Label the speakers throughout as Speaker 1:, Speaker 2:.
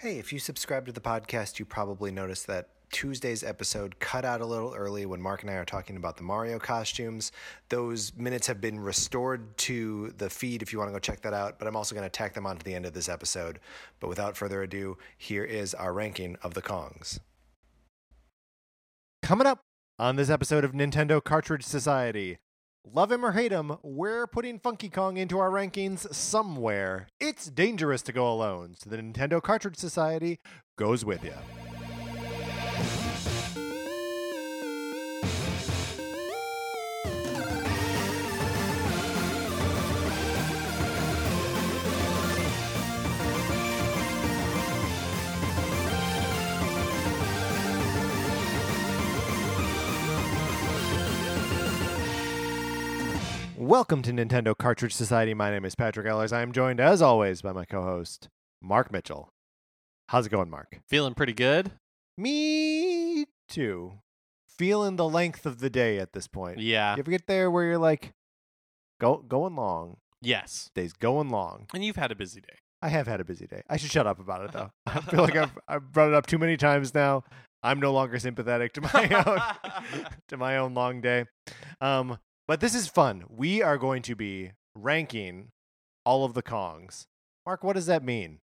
Speaker 1: Hey, if you subscribe to the podcast, you probably noticed that Tuesday's episode cut out a little early when Mark and I are talking about the Mario costumes. Those minutes have been restored to the feed if you want to go check that out, but I'm also going to tack them onto the end of this episode. But without further ado, here is our ranking of the Kongs.
Speaker 2: Coming up on this episode of Nintendo Cartridge Society. Love him or hate him, we're putting Funky Kong into our rankings somewhere. It's dangerous to go alone, so the Nintendo Cartridge Society goes with you. Welcome to Nintendo Cartridge Society. My name is Patrick Ellers. I am joined, as always, by my co host, Mark Mitchell. How's it going, Mark?
Speaker 3: Feeling pretty good.
Speaker 2: Me too. Feeling the length of the day at this point.
Speaker 3: Yeah.
Speaker 2: You ever get there where you're like, go going long?
Speaker 3: Yes.
Speaker 2: Day's going long.
Speaker 3: And you've had a busy day.
Speaker 2: I have had a busy day. I should shut up about it though. I feel like I've, I've brought it up too many times now. I'm no longer sympathetic to my own to my own long day. Um, but this is fun. We are going to be ranking all of the Kongs. Mark, what does that mean?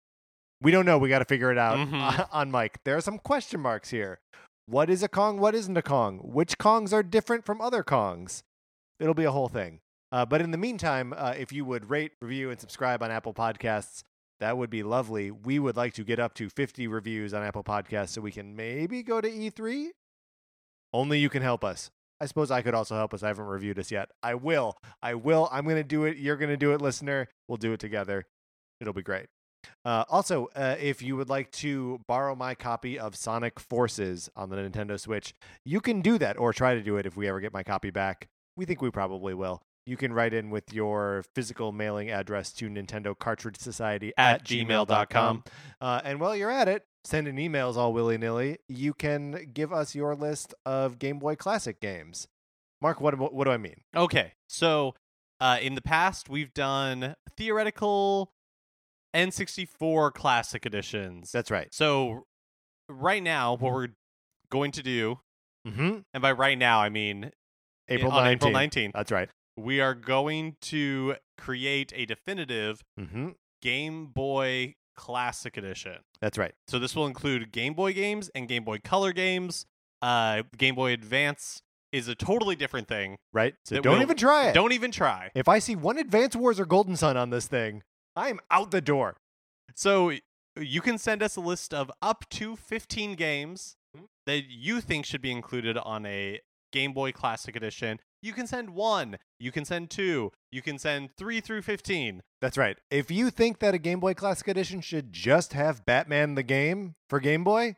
Speaker 2: We don't know. We got to figure it out
Speaker 3: Mhm.
Speaker 2: on mic. There are some question marks here. What is a Kong? What isn't a Kong? Which Kongs are different from other Kongs? It'll be a whole thing. Uh, but in the meantime, uh, if you would rate, review, and subscribe on Apple Podcasts, that would be lovely. We would like to get up to 50 reviews on Apple Podcasts so we can maybe go to E3. Only you can help us. I suppose I could also help us. I haven't reviewed us yet. I will. I will. I'm going to do it. You're going to do it, listener. We'll do it together. It'll be great. Uh, also, uh, if you would like to borrow my copy of Sonic Forces on the Nintendo Switch, you can do that or try to do it if we ever get my copy back. We think we probably will. You can write in with your physical mailing address to Nintendo Cartridge Society
Speaker 3: At
Speaker 2: gmail.com.
Speaker 3: gmail.com.
Speaker 2: Uh, and while you're at it, sending emails all willy nilly, you can give us your list of Game Boy Classic games. Mark, what, what do I mean?
Speaker 3: Okay. So, uh, in the past, we've done theoretical N64 classic editions.
Speaker 2: That's right.
Speaker 3: so, right now, what we're going to do,
Speaker 2: Mm-hmm.
Speaker 3: and by right now, I mean
Speaker 2: April
Speaker 3: on
Speaker 2: 19th.
Speaker 3: April 19th,
Speaker 2: That's right.
Speaker 3: we are going to create a definitive
Speaker 2: Mm-hmm.
Speaker 3: Game Boy Classic Edition.
Speaker 2: That's right.
Speaker 3: So this will include Game Boy games and Game Boy Color games. Uh, Game Boy Advance is a totally different thing.
Speaker 2: Right. So
Speaker 3: That
Speaker 2: don't even try it.
Speaker 3: Don't even try.
Speaker 2: If I see one Advance Wars or Golden Sun on this thing, I'm out the door.
Speaker 3: So you can send us a list of up to 15 games that you think should be included on a Game Boy Classic Edition. You can send one. You can send two. You can send three through 15.
Speaker 2: That's right. If you think that a Game Boy Classic Edition should just have Batman the game for Game Boy,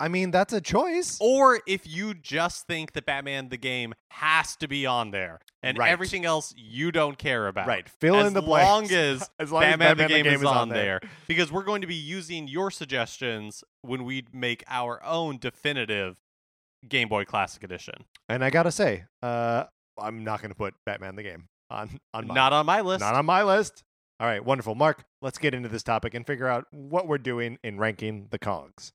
Speaker 2: I mean, that's a choice.
Speaker 3: Or if you just think that Batman the game has to be on there and
Speaker 2: Right.
Speaker 3: everything else you don't care about.
Speaker 2: Right. Fill
Speaker 3: as
Speaker 2: in the blanks.
Speaker 3: long as
Speaker 2: As long as
Speaker 3: Batman,
Speaker 2: Batman
Speaker 3: the game, is, on
Speaker 2: there.
Speaker 3: there. Because we're going to be using your suggestions when we make our own definitive Game Boy Classic Edition.
Speaker 2: And I gotta say, uh, I'm not gonna put Batman the game on on mine.
Speaker 3: Not on my list.
Speaker 2: Not on my list. All right, wonderful. Mark, let's get into this topic and figure out what we're doing in ranking the Kongs.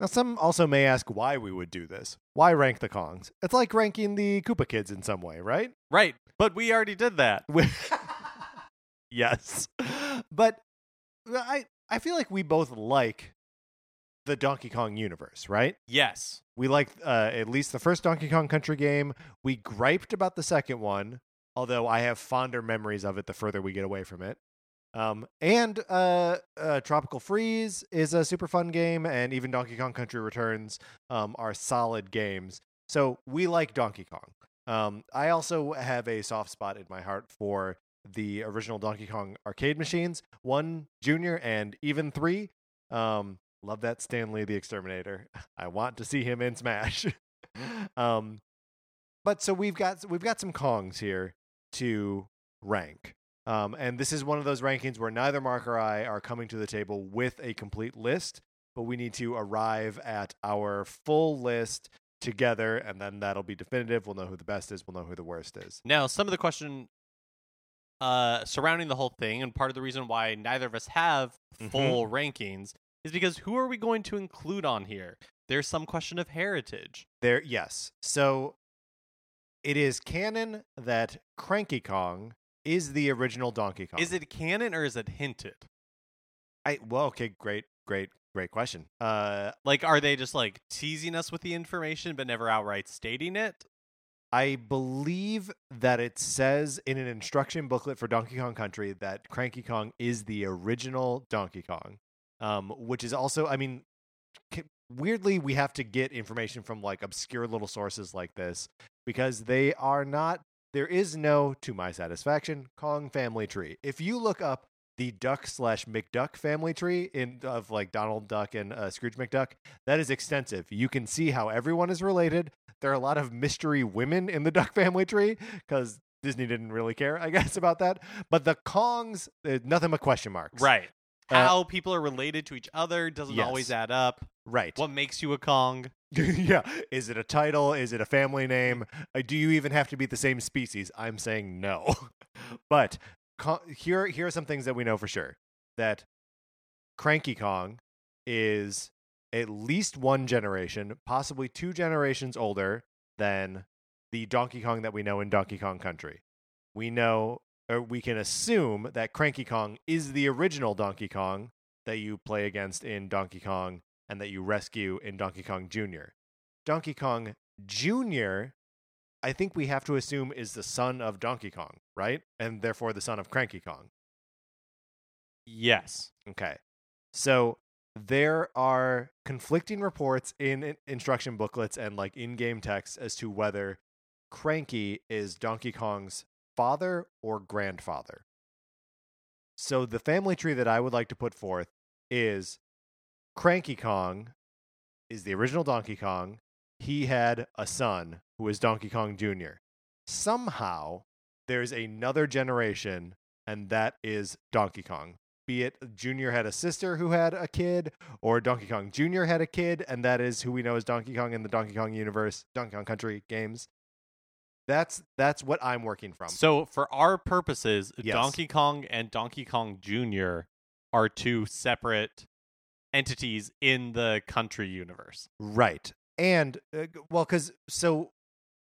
Speaker 2: Now, some also may ask why we would do this. Why rank the Kongs? It's like ranking the Koopa Kids in some way, right?
Speaker 3: right. But we already did that.
Speaker 2: Yes, but I I feel like we both like the Donkey Kong universe, right?
Speaker 3: Yes.
Speaker 2: We like uh, at least the first Donkey Kong Country game. We griped about the second one, although I have fonder memories of it the further we get away from it. Um, and uh, uh, Tropical Freeze is a super fun game, and even Donkey Kong Country Returns um, are solid games. So we like Donkey Kong. Um, I also have a soft spot in my heart for the original Donkey Kong arcade machines, one, Junior, and even three. Um, love that Stanley the Exterminator. I want to see him in Smash. um, but so we've got we've got some Kongs here to rank. Um, and this is one of those rankings where neither Mark or I are coming to the table with a complete list, but we need to arrive at our full list together, and then that'll be definitive. We'll know who the best is. We'll know who the worst is.
Speaker 3: Now, some of the question uh, surrounding the whole thing, and part of the reason why neither of us have
Speaker 2: Mhm.
Speaker 3: full rankings, is because who are we going to include on here? There's some question of heritage.
Speaker 2: There, yes. So it is canon that Cranky Kong is the original Donkey Kong.
Speaker 3: Is it canon or is it hinted?
Speaker 2: I well, okay, great, great, great question. Uh,
Speaker 3: Like, are they just like teasing us with the information but never outright stating it?
Speaker 2: I believe that it says in an instruction booklet for Donkey Kong Country that Cranky Kong is the original Donkey Kong, um, which is also, I mean, c- weirdly, we have to get information from like obscure little sources like this because they are not. There is no, to my satisfaction, Kong family tree. If you look up the Duck slash McDuck family tree in of like Donald Duck and uh, Scrooge McDuck, that is extensive. You can see how everyone is related there are a lot of mystery women in the Duck family tree because Disney didn't really care, I guess, about that. But the Kongs, uh, nothing but question marks.
Speaker 3: Right.
Speaker 2: Uh,
Speaker 3: How people are related to each other doesn't always add up.
Speaker 2: Right.
Speaker 3: What makes you a Kong?
Speaker 2: yeah. Is it a title? Is it a family name? Uh, do you even have to be the same species? I'm saying no. but here, here are some things that we know for sure that Cranky Kong is at least one generation, possibly two generations older than the Donkey Kong that we know in Donkey Kong Country. We know, or we can assume that Cranky Kong is the original Donkey Kong that you play against in Donkey Kong and that you rescue in Donkey Kong Jr. Donkey Kong Jr., I think we have to assume is the son of Donkey Kong, right? And therefore the son of Cranky Kong.
Speaker 3: Yes.
Speaker 2: Okay. So there are conflicting reports in in- instruction booklets and like in-game text as to whether Cranky is Donkey Kong's father or grandfather. So the family tree that I would like to put forth is Cranky Kong is the original Donkey Kong. He had a son who is Donkey Kong Jr. Somehow there's another generation and that is Donkey Kong be it Junior had a sister who had a kid, or Donkey Kong Jr. had a kid, and that is who we know as Donkey Kong in the Donkey Kong universe, Donkey Kong Country games. That's that's what I'm working from.
Speaker 3: So for our purposes,
Speaker 2: Yes.
Speaker 3: Donkey Kong and Donkey Kong Jr. are two separate entities in the country universe.
Speaker 2: Right. And uh, well cuz so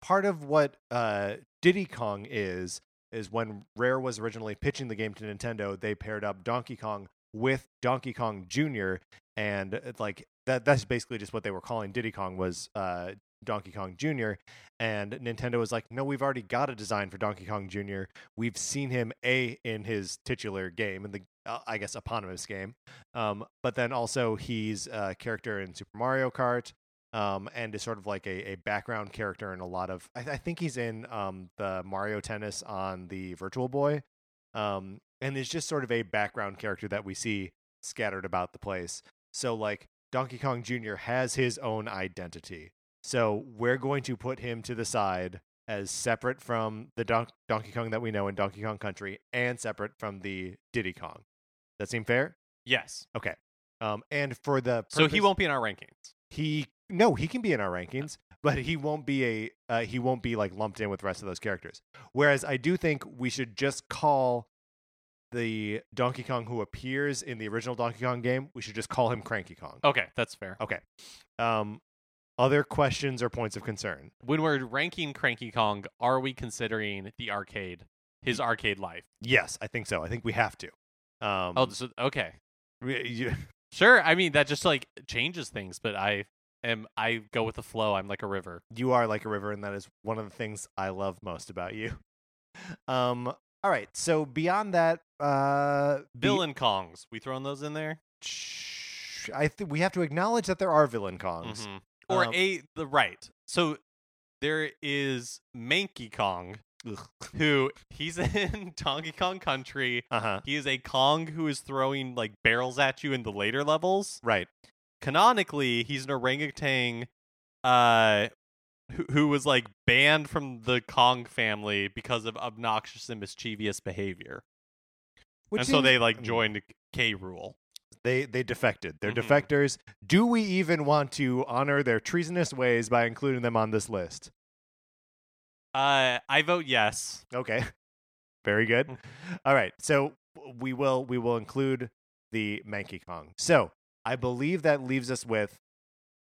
Speaker 2: part of what uh Diddy Kong is is when Rare was originally pitching the game to Nintendo, they paired up Donkey Kong with Donkey Kong Jr. and like that that's basically just what they were calling Diddy Kong was uh Donkey Kong Jr. and Nintendo was like, "No, we've already got a design for Donkey Kong Jr. We've seen him a in his titular game in the uh, I guess eponymous game. Um, but then also he's a character in Super Mario Kart um, and is sort of like a, a background character in a lot of. I, I think he's in um, the Mario Tennis on the Virtual Boy, um, and is just sort of a background character that we see scattered about the place. So like Donkey Kong Jr. has his own identity. So we're going to put him to the side as separate from the Don- Donkey Kong that we know in Donkey Kong Country and separate from the Diddy Kong. That seem fair?
Speaker 3: Yes.
Speaker 2: Okay. Um, and for the
Speaker 3: So he won't be in our rankings.
Speaker 2: he no he can be in our rankings but he won't be a uh, he won't be like lumped in with the rest of those characters whereas i do think we should just call the donkey kong who appears in the original donkey kong game we should just call him cranky kong
Speaker 3: Okay, that's fair.
Speaker 2: okay um other questions or points of concern
Speaker 3: When we're ranking Cranky Kong, are we considering the arcade, his arcade life?
Speaker 2: yes i think so i think we have to um
Speaker 3: Oh, so, okay.
Speaker 2: we- you-
Speaker 3: Sure. I mean, that just like changes things, but I am, I go with the flow. I'm like a river.
Speaker 2: you are like a river and that is one of the things i love most about you um all right so beyond that uh be-
Speaker 3: Villain Kongs. We throwing those in there?
Speaker 2: Sh- I think we have to acknowledge that there are villain Kongs.
Speaker 3: Mhm. Or
Speaker 2: Um,
Speaker 3: a, the right. So there is Manky Kong, who he's in Donkey Kong Country.
Speaker 2: Uh huh.
Speaker 3: He is a Kong who is throwing like barrels at you in the later levels.
Speaker 2: Right.
Speaker 3: Canonically, he's an orangutan uh who, who was like banned from the Kong family because of obnoxious and mischievous behavior.
Speaker 2: Which
Speaker 3: and so they like
Speaker 2: mm,
Speaker 3: joined K. Rool.
Speaker 2: They they defected. They're
Speaker 3: Mhm.
Speaker 2: defectors. Do we even want to honor their treasonous ways by including them on this list?
Speaker 3: Uh, I vote yes.
Speaker 2: Okay. Very good.
Speaker 3: Mm.
Speaker 2: All right. So we will we will include the Manky Kong. So I believe that leaves us with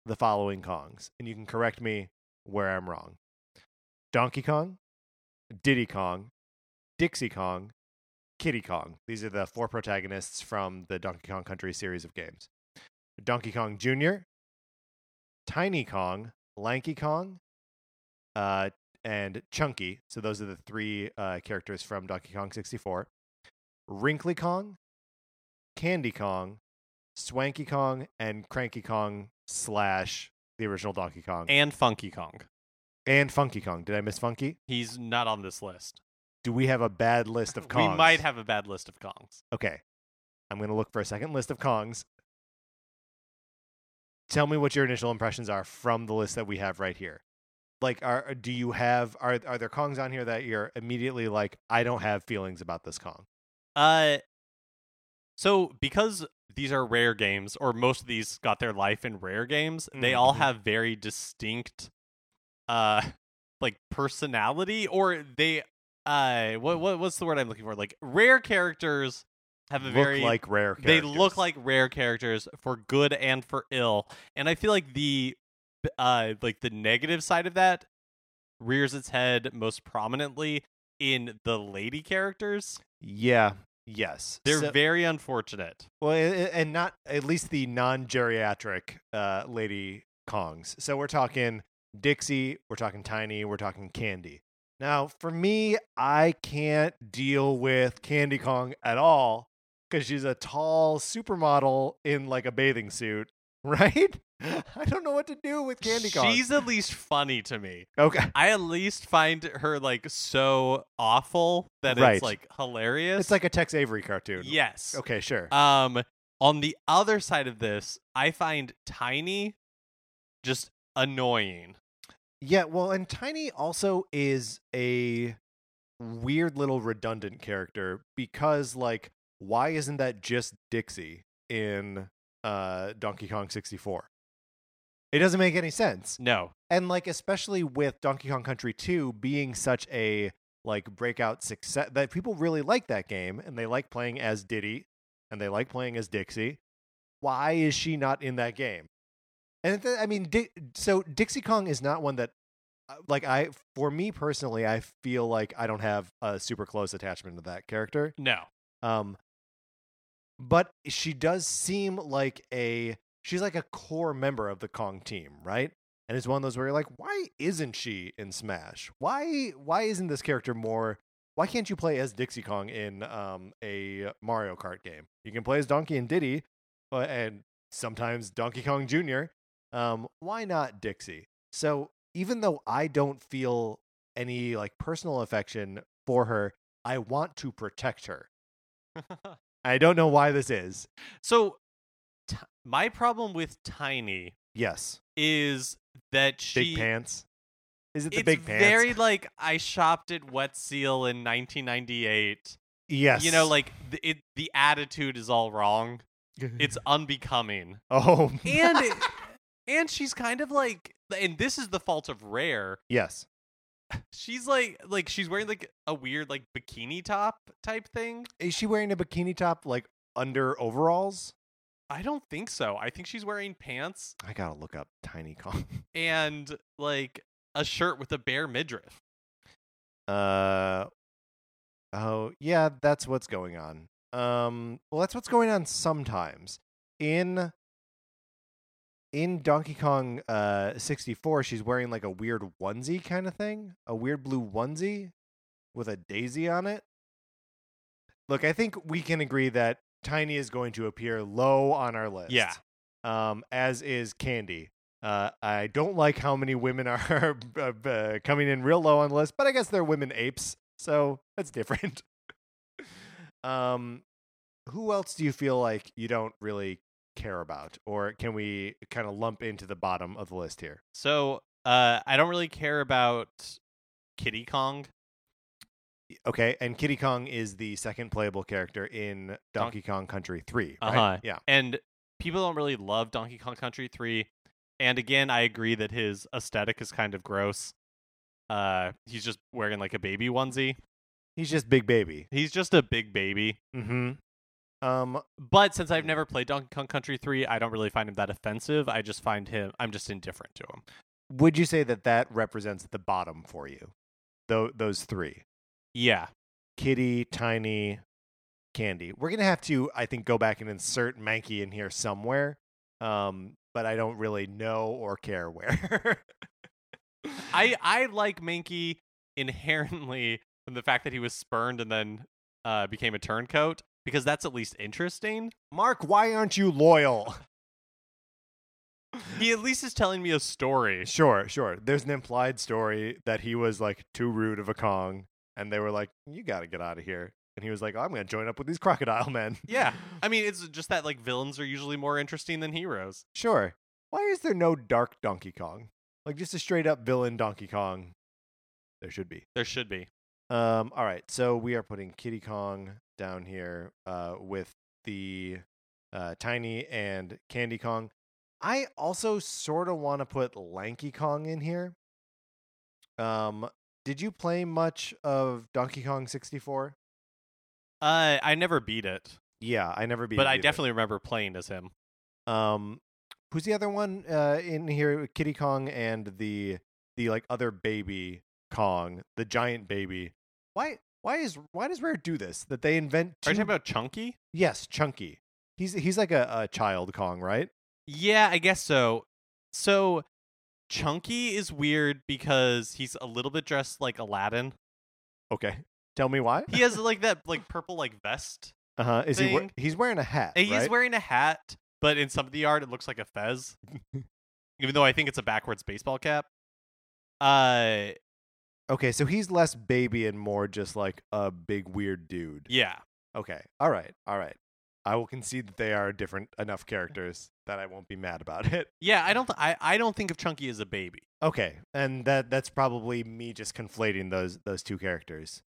Speaker 2: the following Kongs, and you can correct me where I'm wrong. Donkey Kong, Diddy Kong, Dixie Kong, Kiddy Kong. These are the four protagonists from the Donkey Kong Country series of games. Donkey Kong Jr., Tiny Kong, Lanky Kong, uh, and Chunky. So those are the three uh, characters from Donkey Kong 64. Wrinkly Kong, Candy Kong, Swanky Kong, and Cranky Kong slash the original Donkey Kong.
Speaker 3: And Funky Kong.
Speaker 2: And Funky Kong. Did I miss Funky?
Speaker 3: He's not on this list.
Speaker 2: Do we have a bad list of Kongs?
Speaker 3: We might have a bad list of Kongs.
Speaker 2: Okay. I'm going to look for a second list of Kongs. Tell me what your initial impressions are from the list that we have right here. Like, are do you have are are there Kongs on here that you're immediately like, I don't have feelings about this Kong?
Speaker 3: Uh, so because these are rare games, or most of these got their life in rare games, they all
Speaker 2: Mhm.
Speaker 3: have very distinct, uh, like personality, or they, uh, what what what's the word I'm looking for? Like rare characters have a
Speaker 2: Look
Speaker 3: very
Speaker 2: like rare.
Speaker 3: they look like rare characters for good and for ill and i feel like the uh like the negative side of that rears its head most prominently in the lady characters
Speaker 2: yeah. Yes,
Speaker 3: they're
Speaker 2: So-
Speaker 3: very unfortunate
Speaker 2: well, and not at least the non-geriatric uh, lady Kongs. So we're talking Dixie, we're talking Tiny, we're talking Candy. Now, for me, I can't deal with Candy Kong at all because she's a tall supermodel in like a bathing suit, right? I don't know what to do with Candy Kong.
Speaker 3: she's at least funny to me
Speaker 2: okay.
Speaker 3: i at least find her like so awful that
Speaker 2: Right.
Speaker 3: it's like hilarious
Speaker 2: It's like a Tex Avery cartoon.
Speaker 3: yes
Speaker 2: Okay, sure.
Speaker 3: Um, on the other side of this, I find Tiny just annoying.
Speaker 2: Yeah, well, and Tiny also is a weird little redundant character because, like, why isn't that just Dixie in uh, Donkey Kong 64? It doesn't make any sense.
Speaker 3: No,
Speaker 2: And, like, especially with Donkey Kong Country 2 being such a, like, breakout success that people really like that game and they like playing as Diddy and they like playing as Dixie. Why is she not in that game? And th- I mean, Di- so Dixie Kong is not one that, uh, like, I for me personally, I feel like I don't have a super close attachment to that character.
Speaker 3: no.
Speaker 2: Um, but she does seem like a she's like a core member of the Kong team, right? And it's one of those where you're like, why isn't she in Smash? Why why isn't this character more? Why can't you play as Dixie Kong in um, a Mario Kart game? You can play as Donkey and Diddy, uh, and sometimes Donkey Kong Jr. Um, why not Dixie? So even though I don't feel any like personal affection for her, I want to protect her. I don't know why this is.
Speaker 3: so, my problem with Tiny
Speaker 2: Yes,
Speaker 3: is that she.
Speaker 2: big pants. Is it the
Speaker 3: it's
Speaker 2: big pants?
Speaker 3: very like I shopped at Wet Seal in 1998.
Speaker 2: yes.
Speaker 3: You know, like the, it, the attitude is all wrong. It's unbecoming,
Speaker 2: oh
Speaker 3: and it, and she's kind of like, and this is the fault of Rare.
Speaker 2: yes.
Speaker 3: She's like like she's wearing like a weird like bikini top type thing.
Speaker 2: Is she wearing a bikini top like under overalls?
Speaker 3: I don't think so. I think she's wearing pants
Speaker 2: I gotta look up Tiny Kong.
Speaker 3: and like a shirt with a bare midriff.
Speaker 2: Uh oh, yeah, that's what's going on. Um, well, that's what's going on sometimes in in Donkey Kong uh 64. She's wearing like a weird onesie kind of thing, a weird blue onesie with a daisy on it. Look, I think we can agree that Tiny is going to appear low on our list.
Speaker 3: Yeah.
Speaker 2: Um, as is Candy. Uh, I don't like how many women are uh, coming in real low on the list, but I guess they're women apes, so that's different. um, who else do you feel like you don't really care about, or can we kind of lump into the bottom of the list here?
Speaker 3: So uh I don't really care about Kiddy Kong.
Speaker 2: Okay, and Kiddy Kong is the second playable character in Donkey Kong Country 3, right?
Speaker 3: Uh-huh.
Speaker 2: Yeah.
Speaker 3: And people don't really love Donkey Kong Country 3. And again, I agree that his aesthetic is kind of gross. Uh, he's just wearing like a baby onesie.
Speaker 2: He's just big baby.
Speaker 3: He's just a big baby.
Speaker 2: Mm-hmm. Um,
Speaker 3: But since I've never played Donkey Kong Country 3, I don't really find him that offensive. I just find him, I'm just indifferent to him.
Speaker 2: would you say that that represents the bottom for you? Tho- those three.
Speaker 3: Yeah.
Speaker 2: Kiddy, Tiny, Candy. We're gonna have to, I think, go back and insert Manky in here somewhere. Um, but I don't really know or care where.
Speaker 3: I, I like Manky inherently from the fact that he was spurned and then uh, became a turncoat because that's at least interesting.
Speaker 2: Mark, why aren't you loyal?
Speaker 3: He at least is telling me a story.
Speaker 2: Sure, sure. There's an implied story that he was like too rude of a Kong, and they were like, "You got to get out of here." And he was like, oh, "I'm gonna join up with these crocodile men."
Speaker 3: Yeah. I mean, it's just that like villains are usually more interesting than heroes.
Speaker 2: Sure. Why is there no dark Donkey Kong? Like just a straight up villain Donkey Kong. There should be.
Speaker 3: There should be.
Speaker 2: Um, all right, so we are putting Kiddy Kong down here uh, with the uh, Tiny and Candy Kong. I also sort of want to put Lanky Kong in here. Um, did you play much of Donkey Kong 64?
Speaker 3: Uh, I never beat it,
Speaker 2: Yeah, I never beat
Speaker 3: but
Speaker 2: it But
Speaker 3: I
Speaker 2: either.
Speaker 3: definitely remember playing as him.
Speaker 2: Um, who's the other one uh, in here? Kiddy Kong and the the like other baby Kong, the giant baby. Why? Why is why does Rare do this? That they invent?
Speaker 3: Are you talking about Chunky?
Speaker 2: Yes, Chunky. He's he's like a, a child Kong, right?
Speaker 3: Yeah, I guess so. So Chunky is weird because he's a little bit dressed like Aladdin.
Speaker 2: Okay. Tell me why.
Speaker 3: He has like that like purple like vest.
Speaker 2: Uh huh. Is he? we- he's wearing a hat.
Speaker 3: And he's
Speaker 2: right?
Speaker 3: wearing a hat, but in some of the art it looks like a fez. Even though I think it's a backwards baseball cap. Uh
Speaker 2: Okay, so he's less baby and more just like a big weird dude.
Speaker 3: yeah.
Speaker 2: Okay. All right. All right. I will concede that they are different enough characters that I won't be mad about it.
Speaker 3: Yeah, I don't th- I, I don't think of Chunky as a baby.
Speaker 2: Okay, and that that's probably me just conflating those those two characters.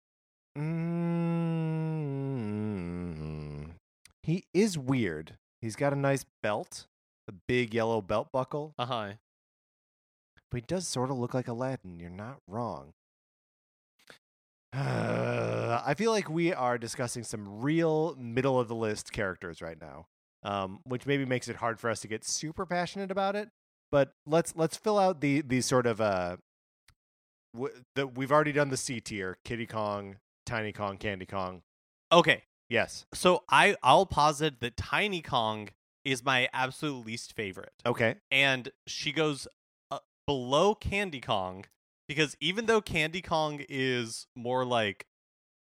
Speaker 2: Mm, he is weird. He's got a nice belt, a big yellow belt buckle,
Speaker 3: Uh-huh.
Speaker 2: but he does sort of look like Aladdin. You're not wrong. I feel like we are discussing some real middle of the list characters right now, um, which maybe makes it hard for us to get super passionate about it. But let's let's fill out the the sort of uh, w- the, we've already done the C tier: Kiddy Kong, Tiny Kong, Candy Kong.
Speaker 3: Okay.
Speaker 2: Yes.
Speaker 3: So I I'll posit that Tiny Kong is my absolute least favorite.
Speaker 2: Okay.
Speaker 3: and she goes uh, below Candy Kong because even though Candy Kong is more like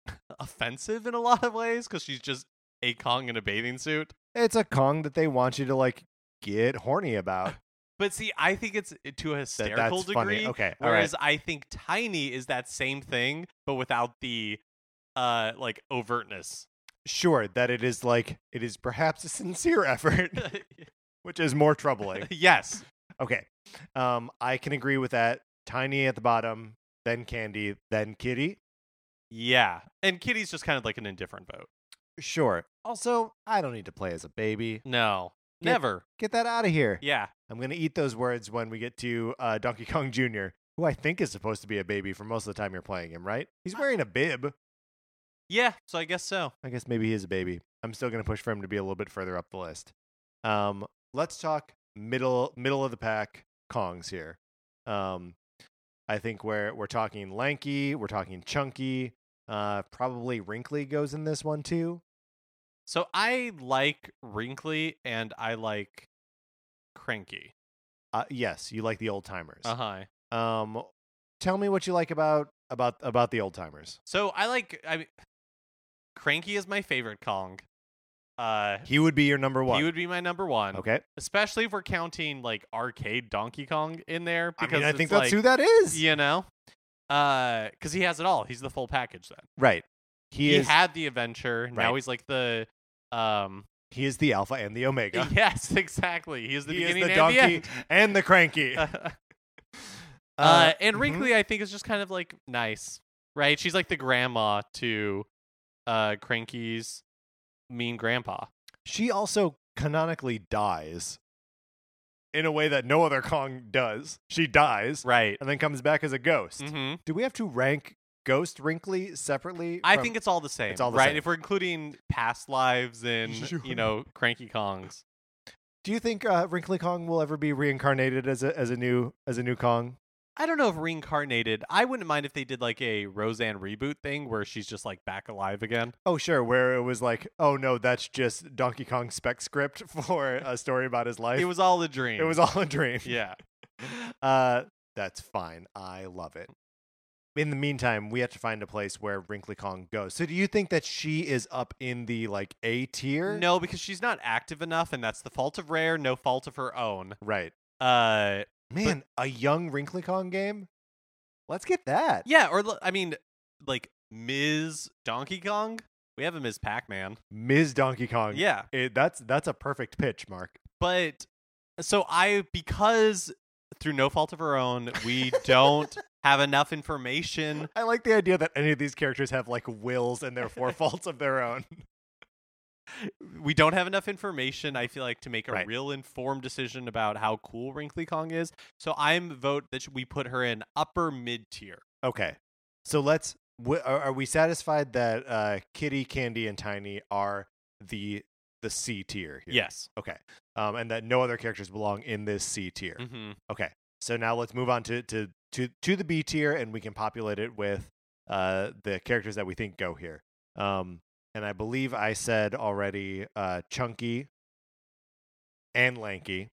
Speaker 3: offensive in a lot of ways because she's just a Kong in a bathing suit.
Speaker 2: It's a Kong that they want you to like get horny about.
Speaker 3: But see, I think it's uh, to a hysterical degree.
Speaker 2: funny. Okay. all right.
Speaker 3: Whereas I think Tiny is that same thing, but without the uh like overtness.
Speaker 2: Sure, that it is like it is perhaps a sincere effort, which is more troubling.
Speaker 3: yes.
Speaker 2: Okay. Um, I can agree with that. Tiny at the bottom, then Candy, then Kiddy.
Speaker 3: Yeah. And Kiddy's just kind of like an indifferent vote.
Speaker 2: Sure. Also, I don't need to play as a baby.
Speaker 3: No.
Speaker 2: Yeah.
Speaker 3: Never.
Speaker 2: Get that out of here.
Speaker 3: Yeah.
Speaker 2: I'm going to eat those words when we get to uh, Donkey Kong Jr., who I think is supposed to be a baby for most of the time you're playing him, right? He's wearing a bib.
Speaker 3: Yeah, so I guess so.
Speaker 2: I guess maybe he is a baby. I'm still going to push for him to be a little bit further up the list. Um, let's talk middle middle of the pack Kongs here. Um, I think we're we're talking lanky, we're talking chunky. Uh, probably wrinkly goes in this one too.
Speaker 3: So I like Wrinkly and I like Cranky.
Speaker 2: Uh, yes, you like the old timers.
Speaker 3: Uh huh.
Speaker 2: Um, tell me what you like about about about the old timers.
Speaker 3: So I like. I mean, Cranky is my favorite Kong. Uh,
Speaker 2: He would be your number one.
Speaker 3: he would be my number one.
Speaker 2: okay.
Speaker 3: Especially if we're counting like arcade Donkey Kong in there.
Speaker 2: I
Speaker 3: Because
Speaker 2: mean, I think that's
Speaker 3: like,
Speaker 2: who that is.
Speaker 3: You know, uh, because he has it all. He's the full package. Then
Speaker 2: Right. He,
Speaker 3: he,
Speaker 2: is.
Speaker 3: had the adventure. Now he's like the um.
Speaker 2: he is the alpha and the omega.
Speaker 3: Yes, exactly. He is the
Speaker 2: he is
Speaker 3: beginning
Speaker 2: the
Speaker 3: and
Speaker 2: donkey
Speaker 3: the end.
Speaker 2: and the cranky.
Speaker 3: uh, and
Speaker 2: mhm.
Speaker 3: Wrinkly, I think, is just kind of like nice. right? She's like the grandma to uh Cranky's mean grandpa.
Speaker 2: She also canonically dies in a way that no other Kong does. She dies
Speaker 3: Right.
Speaker 2: and then comes back as a ghost.
Speaker 3: hmm
Speaker 2: Do we have to rank Ghost Wrinkly separately?
Speaker 3: I
Speaker 2: from-
Speaker 3: think it's all the same.
Speaker 2: It's all the
Speaker 3: right?
Speaker 2: same.
Speaker 3: If we're including past lives and you know Cranky Kongs.
Speaker 2: Do you think uh, Wrinkly Kong will ever be reincarnated as a as a new as a new Kong?
Speaker 3: I don't know if reincarnated. I wouldn't mind if they did like a Roseanne reboot thing where she's just like back alive again.
Speaker 2: Oh, sure. Where it was like, oh no, that's just Donkey Kong spec script for a story about his life.
Speaker 3: It was all a dream.
Speaker 2: It was all a dream.
Speaker 3: yeah.
Speaker 2: Uh, that's fine. I love it. In the meantime, we have to find a place where Wrinkly Kong goes. So, do you think that she is up in the like A tier?
Speaker 3: No, because she's not active enough, and that's the fault of Rare, no fault of her own.
Speaker 2: Right.
Speaker 3: Uh,
Speaker 2: Man, a young Wrinkly Kong game. Let's get that.
Speaker 3: yeah, or I mean, like Ms. Donkey Kong. We have a Ms. Pac-Man.
Speaker 2: Ms. Donkey Kong.
Speaker 3: Yeah,
Speaker 2: It, that's that's a perfect pitch, Mark.
Speaker 3: but so I because through no fault of her own, we don't have enough information.
Speaker 2: I like the idea that any of these characters have like wills and therefore faults of their own.
Speaker 3: We don't have enough information. I feel like to make a
Speaker 2: Right.
Speaker 3: real informed decision about how cool Wrinkly Kong is. So I'm vote that we put her in upper mid tier.
Speaker 2: Okay. So let's. W- are, we satisfied that uh, Kiddy, Candy, and Tiny are the the C tier? Here?
Speaker 3: Yes.
Speaker 2: Okay. Um, and that no other characters belong in this C tier.
Speaker 3: hmm
Speaker 2: Okay. So now let's move on to to to to the B tier, and we can populate it with uh the characters that we think go here. Um, and I believe I said already uh Chunky and Lanky.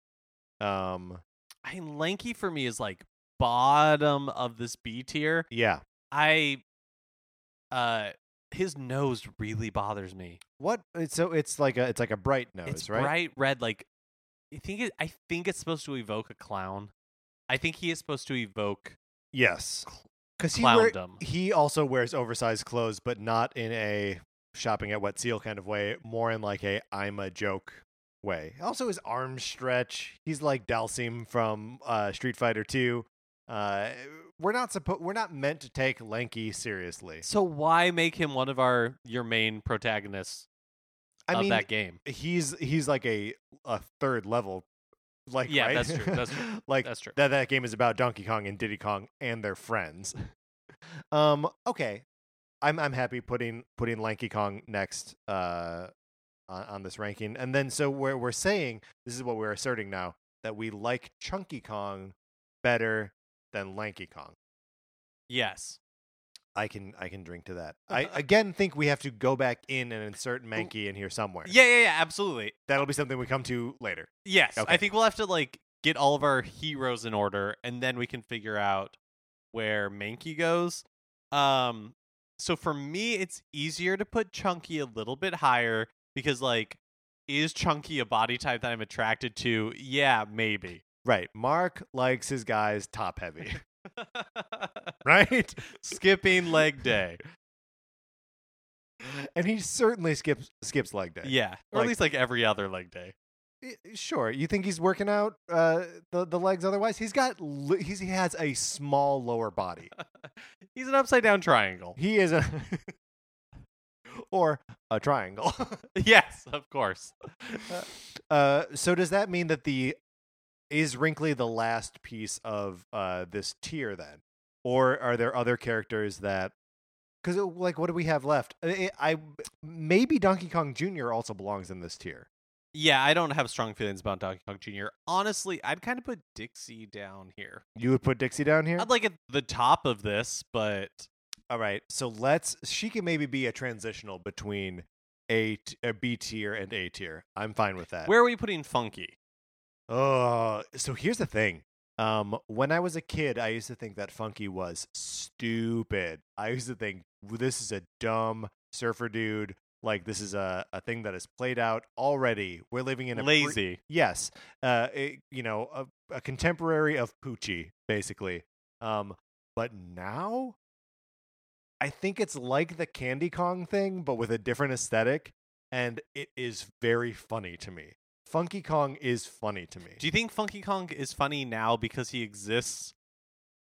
Speaker 2: Um,
Speaker 3: I mean, Lanky for me is like bottom of this B tier.
Speaker 2: yeah.
Speaker 3: I, uh, his nose really bothers me.
Speaker 2: What? It's so it's like a it's like a bright nose,
Speaker 3: it's
Speaker 2: right?
Speaker 3: bright red. Like, I think it. I think it's supposed to evoke a clown. I think he is supposed to evoke
Speaker 2: Yes. Because he wear, he also wears oversized clothes, but not in a shopping at Wet Seal kind of way. More in like a I'm a joke way. Also, his arms stretch. He's like Dhalsim from uh, Street Fighter Two. Uh, we're not supposed. We're not meant to take Lanky seriously.
Speaker 3: So why make him one of our your main protagonists
Speaker 2: I
Speaker 3: of
Speaker 2: mean,
Speaker 3: that game?
Speaker 2: he's he's like a a third level. Like
Speaker 3: Yeah,
Speaker 2: right?
Speaker 3: that's true, that's true,
Speaker 2: like
Speaker 3: That's true.
Speaker 2: that that game is about Donkey Kong and Diddy Kong and their friends. um, okay, I'm I'm happy putting putting Lanky Kong next uh on, on this ranking, and then so we're we're saying this is what we're asserting now that we like Chunky Kong better than Lanky Kong.
Speaker 3: yes.
Speaker 2: I can I can drink to that. I again think we have to go back in and insert Manky in here somewhere.
Speaker 3: Yeah, yeah, yeah. Absolutely.
Speaker 2: That'll be something we come to later.
Speaker 3: Yes.
Speaker 2: Okay.
Speaker 3: I think we'll have to like get all of our heroes in order, and then we can figure out where Manky goes. Um. So for me, it's easier to put Chunky a little bit higher because, like, is Chunky a body type that I'm attracted to? Yeah, maybe.
Speaker 2: Right. Mark likes his guys top heavy. right?
Speaker 3: Skipping leg day.
Speaker 2: and he certainly skips skips leg day.
Speaker 3: Yeah, or
Speaker 2: Like-
Speaker 3: at least like every other leg day.
Speaker 2: I- Sure. You think he's working out uh, the the legs otherwise? He's got li- he's, he has a small lower body.
Speaker 3: He's an upside down triangle.
Speaker 2: He is a or a triangle.
Speaker 3: yes, of course.
Speaker 2: uh, so does that mean that the is Wrinkly the last piece of uh, this tier then, or are there other characters that? Because like, what do we have left? I, I maybe Donkey Kong Jr. also belongs in this tier.
Speaker 3: Yeah, I don't have strong feelings about Donkey Kong Jr. Honestly, I'd kind of put Dixie down here.
Speaker 2: You would put Dixie down here.
Speaker 3: I'd like at the top of this, but
Speaker 2: All right, so let's. She can maybe be a transitional between a, t- a B tier and A tier. I'm fine with that.
Speaker 3: where are we putting Funky?
Speaker 2: Oh, so here's the thing. Um, when I was a kid, I used to think that Funky was stupid. I used to think this is a dumb surfer dude. Like this is a, a thing that is played out already. We're living in a pre-
Speaker 3: Lazy.
Speaker 2: yes, uh, it- you know, a, a contemporary of Poochie, basically. Um, but now, I think it's like the Candy Kong thing, but with a different aesthetic, and it is very funny to me. Funky Kong is funny to me.
Speaker 3: Do you think Funky Kong is funny now because he exists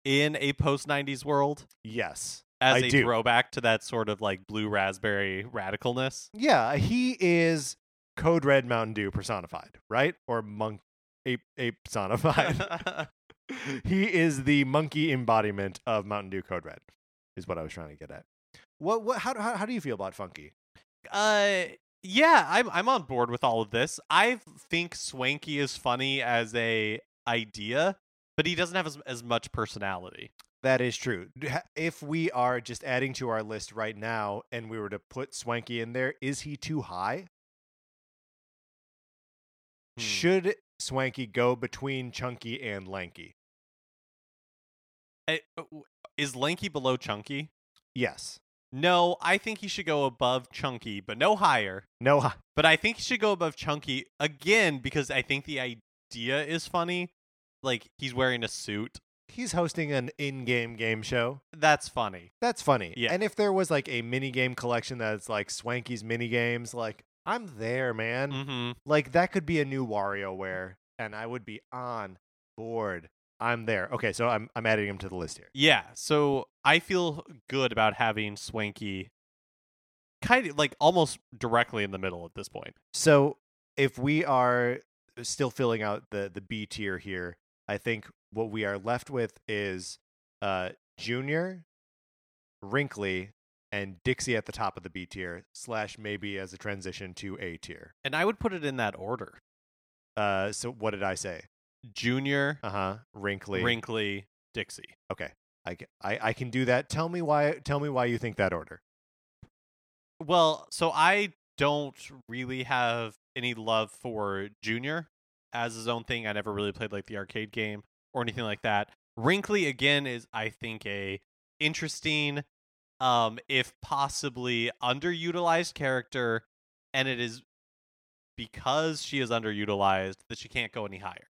Speaker 3: in a post 90s world?
Speaker 2: yes,
Speaker 3: as
Speaker 2: I
Speaker 3: a
Speaker 2: do.
Speaker 3: throwback to that sort of like blue raspberry radicalness.
Speaker 2: Yeah, he is Code Red Mountain Dew personified, right? Or monk ape ape personified. he is the monkey embodiment of Mountain Dew Code Red. Is what I was trying to get at. What what how how, how do you feel about Funky?
Speaker 3: uh yeah, I'm I'm on board with all of this. I think Swanky is funny as a idea, but he doesn't have as, as much personality.
Speaker 2: That is true. If we are just adding to our list right now and we were to put Swanky in there, is he too high?
Speaker 3: Hmm.
Speaker 2: Should Swanky go between Chunky and Lanky?
Speaker 3: Eh, uh, Is Lanky below Chunky?
Speaker 2: Yes.
Speaker 3: No, I think he should go above Chunky, but no higher.
Speaker 2: No hi-
Speaker 3: But I think he should go above Chunky again because I think the idea is funny. Like he's wearing a suit.
Speaker 2: He's hosting an in-game game show.
Speaker 3: That's funny.
Speaker 2: That's funny.
Speaker 3: Yeah.
Speaker 2: And if there was like a mini game collection that's like Swanky's mini games, like I'm there, man.
Speaker 3: hmm
Speaker 2: Like that could be a new WarioWare, and I would be on board. I'm there. Okay, so I'm I'm adding him to the list here.
Speaker 3: Yeah. So I feel good about having Swanky kind of like almost directly in the middle at this point.
Speaker 2: So if we are still filling out the the B tier here, I think what we are left with is uh Junior, Wrinkly, and Dixie at the top of the B tier, slash maybe as a transition to A tier.
Speaker 3: And I would put it in that order.
Speaker 2: Uh so what did I say?
Speaker 3: Junior,
Speaker 2: Uh-huh. Wrinkly.
Speaker 3: Wrinkly, Dixie.
Speaker 2: Okay. I, I I can do that. Tell me why tell me why you think that order.
Speaker 3: Well, so I don't really have any love for Junior as his own thing. I never really played like the arcade game or anything like that. Wrinkly again is I think a interesting um if possibly underutilized character and it is because she is underutilized that she can't go any higher.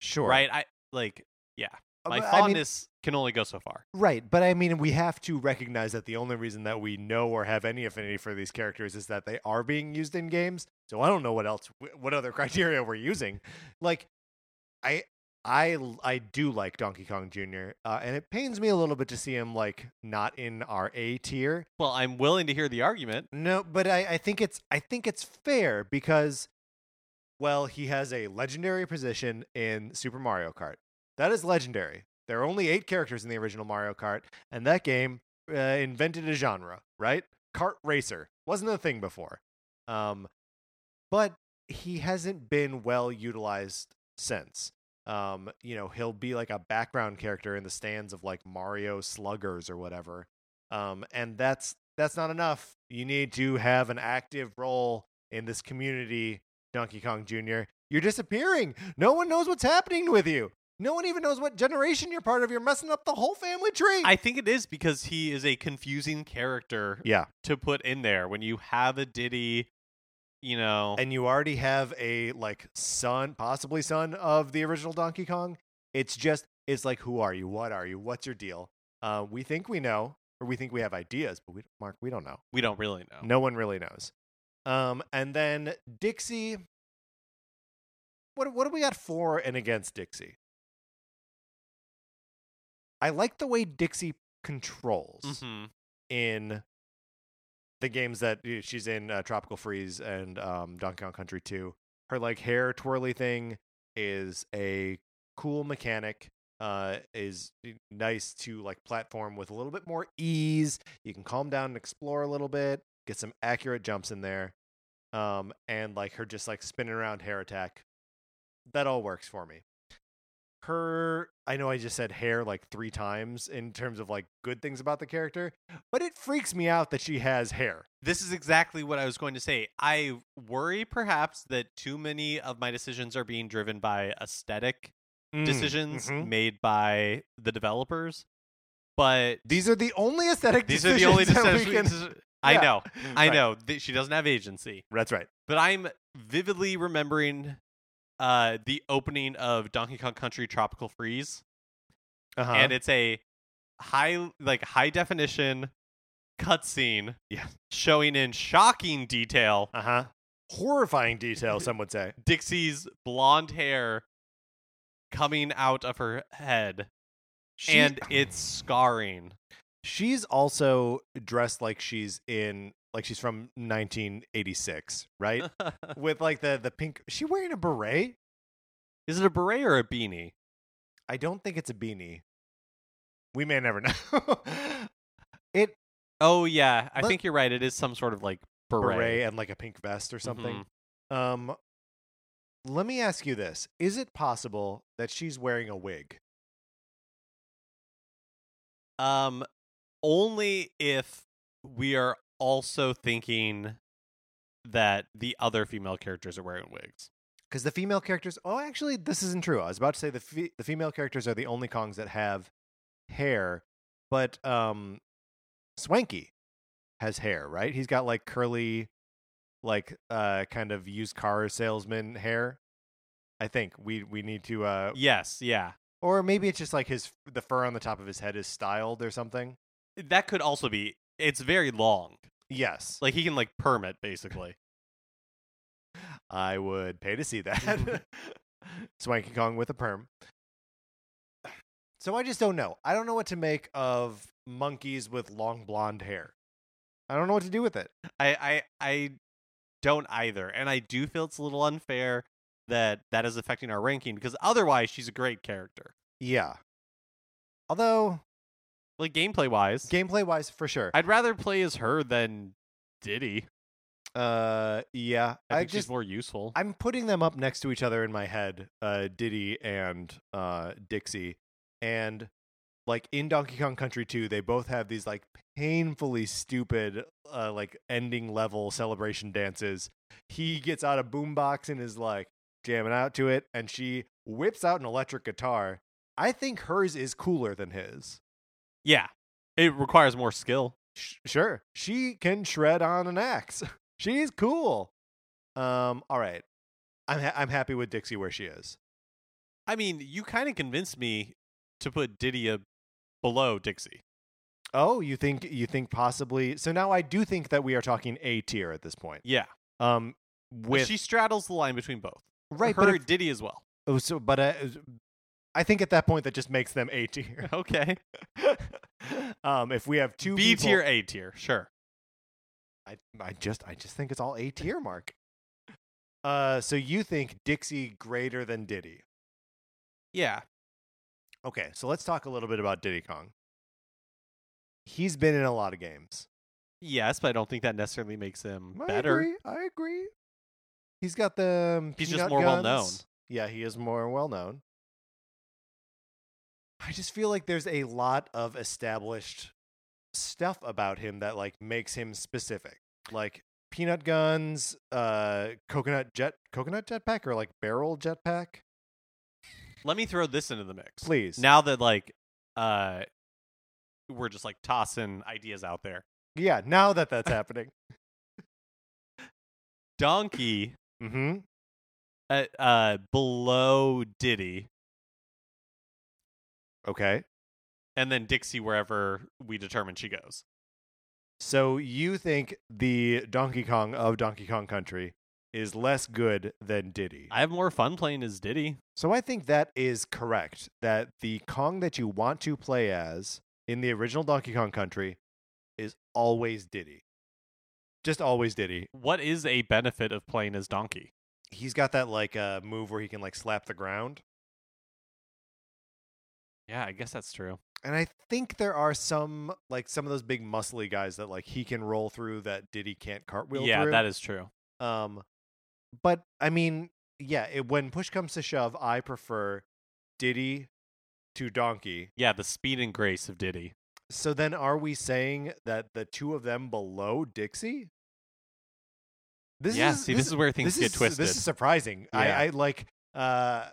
Speaker 2: Sure.
Speaker 3: Right? I like yeah. My
Speaker 2: Uh, I mean-
Speaker 3: fondness can only go so far.
Speaker 2: Right, but I mean, we have to recognize that the only reason that we know or have any affinity for these characters is that they are being used in games. So I don't know what else, what other criteria we're using. Like, I, I, I do like Donkey Kong Jr. Uh, and it pains me a little bit to see him like not in our A tier.
Speaker 3: Well, I'm willing to hear the argument.
Speaker 2: No, but I, I think it's, I think it's fair because, well, he has a legendary position in Super Mario Kart. That is legendary. There are only eight characters in the original Mario Kart, and that game uh, invented a genre, right? Kart racer wasn't a thing before, um, but he hasn't been well utilized since. Um, you know, he'll be like a background character in the stands of like Mario Sluggers or whatever, um, and that's that's not enough. You need to have an active role in this community, Donkey Kong Jr. You're disappearing. No one knows what's happening with you. No one even knows what generation you're part of. You're messing up the whole family tree.
Speaker 3: I think it is because he is a confusing character
Speaker 2: yeah.
Speaker 3: to put in there when you have a Diddy, you know.
Speaker 2: And you already have a like son, possibly son of the original Donkey Kong. It's just it's like who are you? What are you? What's your deal? Uh, we think we know, or we think we have ideas, but we Mark, we don't know.
Speaker 3: we don't really know.
Speaker 2: No one really knows. Um, and then Dixie. What what do we got for and against Dixie? I like the way Dixie controls
Speaker 3: mm-hmm.
Speaker 2: in the games that uh, she's in, uh, Tropical Freeze and um, Donkey Kong Country 2. Her like hair twirly thing is a cool mechanic. Uh, is nice to like platform with a little bit more ease. You can calm down and explore a little bit, get some accurate jumps in there, um, and like her just like spinning around hair attack. That all works for me. Her, I know I just said hair like three times in terms of like good things about the character, but it freaks me out that she has hair.
Speaker 3: This is exactly what I was going to say. I worry perhaps that too many of my decisions are being driven by aesthetic
Speaker 2: Mm,
Speaker 3: decisions
Speaker 2: mhm.
Speaker 3: made by the developers. But
Speaker 2: These are the only aesthetic
Speaker 3: these are the only decisions.
Speaker 2: can-
Speaker 3: I
Speaker 2: Yeah.
Speaker 3: know. I
Speaker 2: Right.
Speaker 3: know. She doesn't have agency.
Speaker 2: That's right.
Speaker 3: But I'm vividly remembering uh, the opening of Donkey Kong Country Tropical Freeze.
Speaker 2: Uh-huh.
Speaker 3: and it's a high like high definition cutscene
Speaker 2: Yeah.
Speaker 3: showing in shocking detail
Speaker 2: uh huh. Horrifying detail, some would say.
Speaker 3: Dixie's blonde hair coming out of her head
Speaker 2: She,
Speaker 3: and it's scarring.
Speaker 2: She's also dressed like she's in like she's from 1986, right? With like the the pink. Is she wearing a beret?
Speaker 3: Is it a beret or a beanie?
Speaker 2: I don't think it's a beanie. We may never know. it
Speaker 3: Oh yeah, I
Speaker 2: Let-
Speaker 3: think you're right. It is some sort of like
Speaker 2: beret.
Speaker 3: beret.
Speaker 2: and like a pink vest or something.
Speaker 3: Mhm.
Speaker 2: Um, let me ask you this: Is it possible that she's wearing a wig?
Speaker 3: Um, only if we are also thinking that the other female characters are wearing wigs.
Speaker 2: Because the female characters. Oh, actually, this isn't true. I was about to say the fe- the female characters are the only Kongs that have hair, but um, Swanky has hair, right? He's got like curly, like uh, kind of used car salesman hair. I think we we need to uh,
Speaker 3: Yes, yeah.
Speaker 2: or maybe it's just like his the fur on the top of his head is styled or something.
Speaker 3: That could also be. It's very long.
Speaker 2: Yes,
Speaker 3: Like he can like perm it basically.
Speaker 2: I would pay to see that. Swanky Kong with a perm. So I just don't know. I don't know what to make of monkeys with long blonde hair. I don't know what to do with it.
Speaker 3: I I I don't either, and I do feel it's a little unfair that that is affecting our ranking because otherwise she's a great character.
Speaker 2: Yeah. Although
Speaker 3: Like gameplay wise,
Speaker 2: gameplay wise, for sure.
Speaker 3: I'd rather play as her than Diddy.
Speaker 2: Uh, yeah.
Speaker 3: I
Speaker 2: I,
Speaker 3: think
Speaker 2: just
Speaker 3: she's more useful.
Speaker 2: I'm putting them up next to each other in my head, uh, Diddy and uh, Dixie, and like in Donkey Kong Country 2, they both have these like painfully stupid, uh, like ending level celebration dances. He gets out a boombox and is like jamming out to it, and she whips out an electric guitar. I think hers is cooler than his.
Speaker 3: Yeah, it requires more skill.
Speaker 2: Sh- sure, she can shred on an axe. She's cool. Um, all right, I'm ha- I'm happy with Dixie where she is.
Speaker 3: I mean, you kind of convinced me to put Diddy a, below Dixie.
Speaker 2: Oh, you think you think possibly? So now I do think that we are talking A tier at this point.
Speaker 3: Yeah,
Speaker 2: Um, with
Speaker 3: she straddles the line between both.
Speaker 2: right,
Speaker 3: her
Speaker 2: but if,
Speaker 3: Diddy as well.
Speaker 2: oh, so but uh, I think at that point that just makes them A tier.
Speaker 3: Okay,
Speaker 2: um, if we have two
Speaker 3: B
Speaker 2: people-
Speaker 3: tier, A tier, sure.
Speaker 2: I I just I just think it's all A tier, Mark. Uh, so you think Dixie greater than Diddy?
Speaker 3: Yeah,
Speaker 2: Okay, so let's talk a little bit about Diddy Kong. He's been in a lot of games.
Speaker 3: yes, but I don't think that necessarily makes him
Speaker 2: I
Speaker 3: better.
Speaker 2: agree. I agree. He's got the. um,
Speaker 3: He's just more well-known.
Speaker 2: Yeah, he is more well known. I just feel like there's a lot of established stuff about him that like makes him specific, like peanut guns, uh, coconut jet, coconut jetpack, or like barrel jetpack.
Speaker 3: Let me throw this into the mix.
Speaker 2: Please.
Speaker 3: Now that like uh we're just like tossing ideas out there.
Speaker 2: Yeah, now that that's happening.
Speaker 3: Donkey
Speaker 2: Mm-hmm.
Speaker 3: uh, uh below Diddy
Speaker 2: Okay.
Speaker 3: and then Dixie wherever we determine she goes.
Speaker 2: So you think the Donkey Kong of Donkey Kong Country is less good than Diddy?
Speaker 3: I have more fun playing as Diddy.
Speaker 2: So I think that is correct. That the Kong that you want to play as in the original Donkey Kong Country is always Diddy. Just always Diddy.
Speaker 3: What is a benefit of playing as Donkey?
Speaker 2: He's got that like uh, move where he can like slap the ground.
Speaker 3: Yeah, I guess that's true.
Speaker 2: And I think there are some like some of those big muscly guys that like he can roll through that Diddy can't cartwheel
Speaker 3: yeah,
Speaker 2: through.
Speaker 3: that is true.
Speaker 2: Um, but I mean, yeah, it, when push comes to shove, I prefer Diddy to Donkey.
Speaker 3: Yeah, the speed and grace of Diddy.
Speaker 2: So then, are we saying that the two of them below Dixie? This
Speaker 3: yeah,
Speaker 2: is,
Speaker 3: see, this, is where things get
Speaker 2: is,
Speaker 3: twisted.
Speaker 2: This is surprising.
Speaker 3: Yeah.
Speaker 2: I, I like. Uh,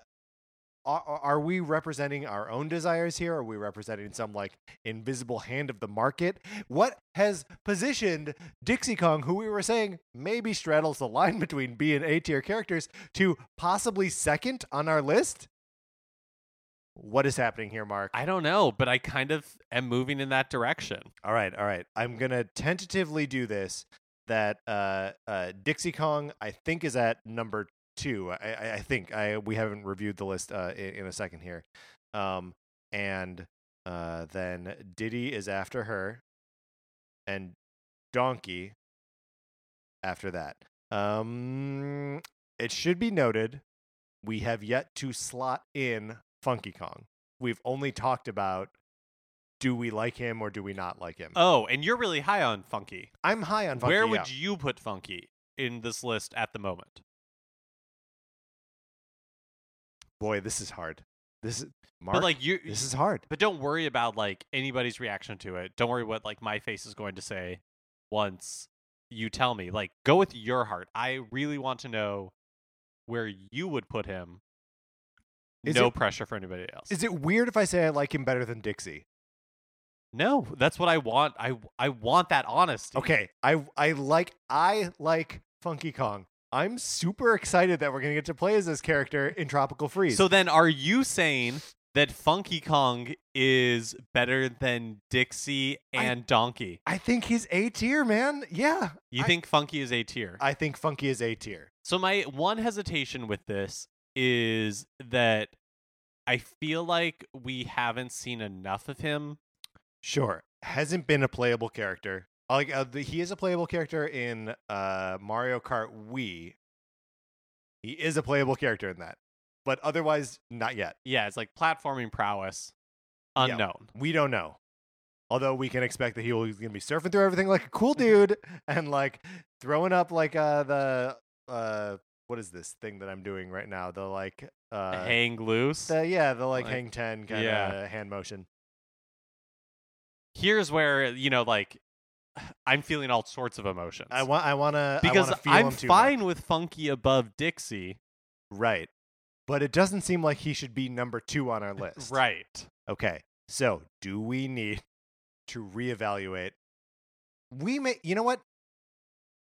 Speaker 2: are, are we representing our own desires here? Are we representing some like invisible hand of the market? What has positioned Dixie Kong, who we were saying maybe straddles the line between B and A tier characters, to possibly second on our list? What is happening here, Mark?
Speaker 3: I don't know, but I kind of am moving in that direction.
Speaker 2: All right, all right. I'm gonna tentatively do this. That uh, uh, Dixie Kong, I think, is at number two. I, I, think I we haven't reviewed the list uh, in, in a second here, um, and Uh, then Diddy is after her, and Donkey after that. Um, it should be noted we have yet to slot in Funky Kong. We've only talked about do we like him or do we not like him.
Speaker 3: Oh, and you're really high on Funky.
Speaker 2: I'm high on Funky.
Speaker 3: Where
Speaker 2: yeah.
Speaker 3: would you put Funky in this list at the moment?
Speaker 2: Boy, this is hard. This is Mark.
Speaker 3: but like you,
Speaker 2: this is hard.
Speaker 3: but don't worry about like anybody's reaction to it. Don't worry what like my face is going to say once you tell me. Like go with your heart. I really want to know where you would put him.
Speaker 2: Is
Speaker 3: no
Speaker 2: it-
Speaker 3: pressure for anybody else.
Speaker 2: Is it weird if I say I like him better than Dixie?
Speaker 3: no, that's what I want. I I want that honesty.
Speaker 2: Okay, I I like I like Funky Kong. I'm super excited that we're gonna get to play as this character in Tropical Freeze.
Speaker 3: So then, are you saying that Funky Kong is better than Dixie
Speaker 2: I-
Speaker 3: and Donkey?
Speaker 2: I think he's A tier, man. Yeah,
Speaker 3: You
Speaker 2: I-
Speaker 3: think Funky is A tier?
Speaker 2: I think Funky is A tier.
Speaker 3: So my one hesitation with this is that I feel like we haven't seen enough of him.
Speaker 2: Sure, hasn't been a playable character. Like uh, the, he is a playable character in uh, Mario Kart Wii. He is a playable character in that, but otherwise not yet.
Speaker 3: Yeah, it's like platforming prowess,
Speaker 2: Yeah.
Speaker 3: unknown.
Speaker 2: We don't know. Although we can expect that he will, he's going to be surfing through everything like a cool dude and like throwing up like uh the uh what is this thing that I'm doing right now? The like uh
Speaker 3: Hang loose.
Speaker 2: the, yeah, the like,
Speaker 3: Like-
Speaker 2: hang 10 kind of
Speaker 3: Yeah.
Speaker 2: hand motion.
Speaker 3: Here's where you know, like, I'm feeling all sorts of emotions.
Speaker 2: I want I want to
Speaker 3: because
Speaker 2: him too
Speaker 3: fine
Speaker 2: much.
Speaker 3: with Funky above Dixie.
Speaker 2: right. But it doesn't seem like he should be number 2 on our list.
Speaker 3: Right.
Speaker 2: Okay. So, do we need to reevaluate? We may, you know what?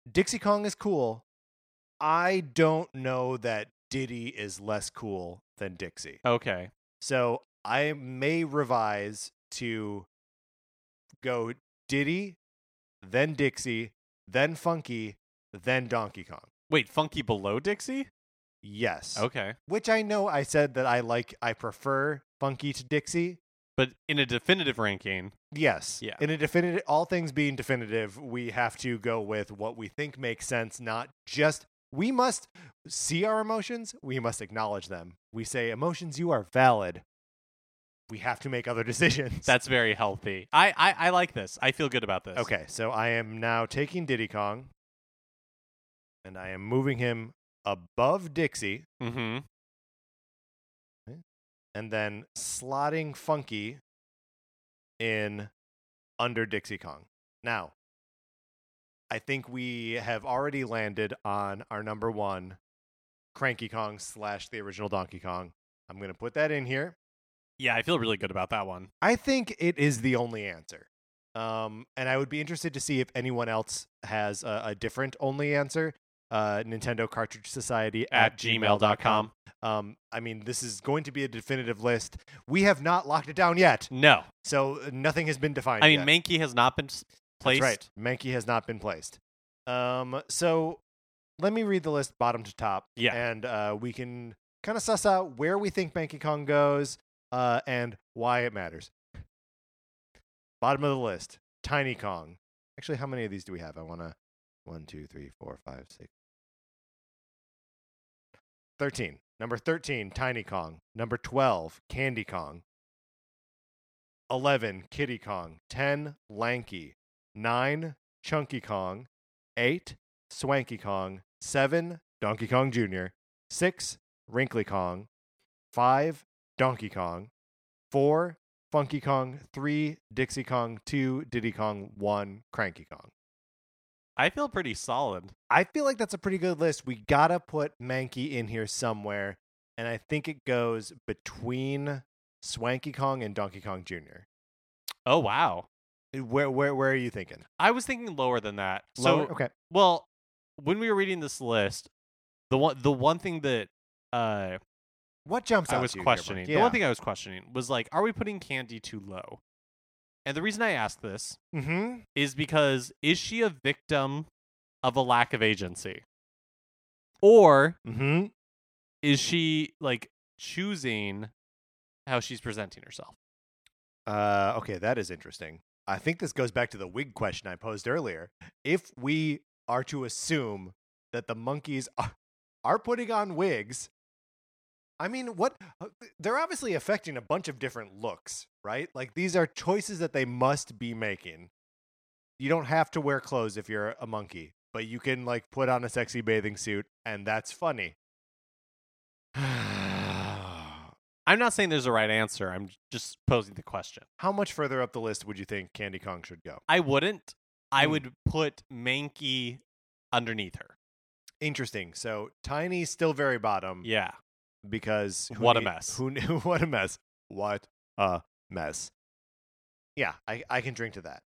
Speaker 2: Dixie Kong is cool. I don't know that Diddy is less cool than Dixie.
Speaker 3: Okay.
Speaker 2: So, I may revise to go Diddy, then Dixie, then Funky, then Donkey Kong.
Speaker 3: Wait, Funky below Dixie?
Speaker 2: Yes.
Speaker 3: Okay.
Speaker 2: Which I know I said that I like, I prefer Funky to Dixie.
Speaker 3: But in a definitive ranking,
Speaker 2: Yes.
Speaker 3: Yeah.
Speaker 2: In a definitive, all things being definitive, we have to go with what we think makes sense, not just. We must see our emotions. We must acknowledge them. We say, emotions, you are valid. We have to make other decisions.
Speaker 3: that's very healthy. I, I, I like this. I feel good about this.
Speaker 2: okay. So I am now taking Diddy Kong and I am moving him above Dixie
Speaker 3: Mm-hmm.
Speaker 2: and then slotting Funky in under Dixie Kong. Now, I think we have already landed on our number one, Cranky Kong slash the original Donkey Kong. I'm going to put that in here.
Speaker 3: Yeah, I feel really good about that one.
Speaker 2: I think it is the only answer. Um, and I would be interested to see if anyone else has a, a different only answer. Uh, Nintendo Cartridge Society at,
Speaker 3: At gmail.com.
Speaker 2: Um, I mean, this is going to be a definitive list. We have not locked it down yet,
Speaker 3: No.
Speaker 2: so uh, nothing has been defined.
Speaker 3: I mean,
Speaker 2: yet.
Speaker 3: Manky has not been placed.
Speaker 2: That's right. Manky has not been placed. Um, so let me read the list bottom to top.
Speaker 3: Yeah.
Speaker 2: And uh, we can kind of suss out where we think Manky Kong goes uh, and why it matters. Bottom of the list, Tiny Kong. Actually, how many of these do we have? I want to. One, two, three, four, five, six. 13. Number 13, Tiny Kong. Number 12, Candy Kong. 11, Kiddy Kong. 10, Lanky. 9, Chunky Kong. 8, Swanky Kong. 7, Donkey Kong Jr. 6, Wrinkly Kong. 5, Donkey Kong. 4, Funky Kong. 3, Dixie Kong. 2, Diddy Kong. 1, Cranky Kong.
Speaker 3: I feel pretty solid.
Speaker 2: I feel like that's a pretty good list. We gotta put Manky in here somewhere, and I think it goes between Swanky Kong and Donkey Kong Jr.
Speaker 3: Oh wow.
Speaker 2: Where where where are you thinking?
Speaker 3: I was thinking lower than that. So
Speaker 2: okay,
Speaker 3: well, when we were reading this list, the one the one thing that uh
Speaker 2: what jumps
Speaker 3: I
Speaker 2: out
Speaker 3: was
Speaker 2: to you,
Speaker 3: questioning. The
Speaker 2: Yeah.
Speaker 3: one thing I was questioning was like, are we putting Candy too low? And the reason I ask this
Speaker 2: Mm-hmm.
Speaker 3: is because is she a victim of a lack of agency? Or
Speaker 2: Mm-hmm.
Speaker 3: is she like choosing how she's presenting herself?
Speaker 2: Uh, okay, that is interesting. I think this goes back to the wig question I posed earlier. If we are to assume that the monkeys are, are putting on wigs, I mean, what uh, they're obviously affecting a bunch of different looks, right? Like these are choices that they must be making. You don't have to wear clothes if you're a monkey, but you can like put on a sexy bathing suit, and that's funny.
Speaker 3: I'm not saying there's a right answer. I'm just posing the question.
Speaker 2: How much further up the list would you think Candy Kong should go?
Speaker 3: I wouldn't. I
Speaker 2: Hmm.
Speaker 3: would put Manky underneath her.
Speaker 2: Interesting. So Tiny still very bottom.
Speaker 3: Yeah.
Speaker 2: Because
Speaker 3: What a mess.
Speaker 2: Who knew what a mess? What a mess. Yeah, I I can drink to that.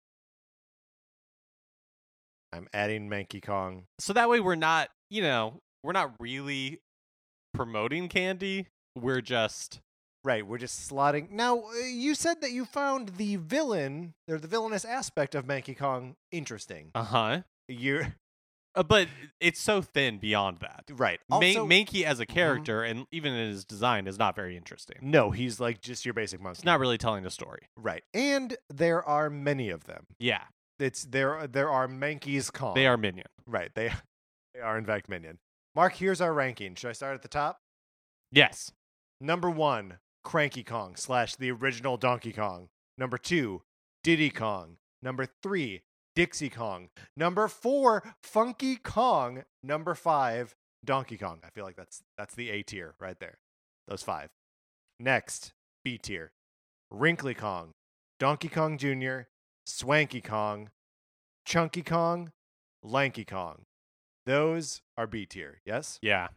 Speaker 2: I'm adding Manky Kong.
Speaker 3: So that way we're not, you know, we're not really promoting candy. We're just
Speaker 2: Right, we're just slotting. Now, uh, you said that you found the villain or the villainous aspect of Manky Kong interesting.
Speaker 3: uh-huh.
Speaker 2: You're
Speaker 3: Uh, but it's so thin beyond that.
Speaker 2: right.
Speaker 3: Ma-
Speaker 2: Also,
Speaker 3: Manky as a character and even in his design is not very interesting.
Speaker 2: no, he's like just your basic monkey.
Speaker 3: It's not really telling the story.
Speaker 2: right, and there are many of them.
Speaker 3: Yeah.
Speaker 2: It's there. There are Manky's Kong.
Speaker 3: They are minion.
Speaker 2: right. They they are in fact minion. Mark, here's our ranking. Should I start at the top?
Speaker 3: Yes.
Speaker 2: Number one, Cranky Kong slash the original Donkey Kong. Number two, Diddy Kong. Number three, Dixie Kong. Number four, Funky Kong. Number five, Donkey Kong. I feel like that's that's the A tier right there. Those five. Next, B tier, Wrinkly Kong, Donkey Kong Jr., Swanky Kong, Chunky Kong, Lanky Kong. Those are B tier. Yes.
Speaker 3: Yeah.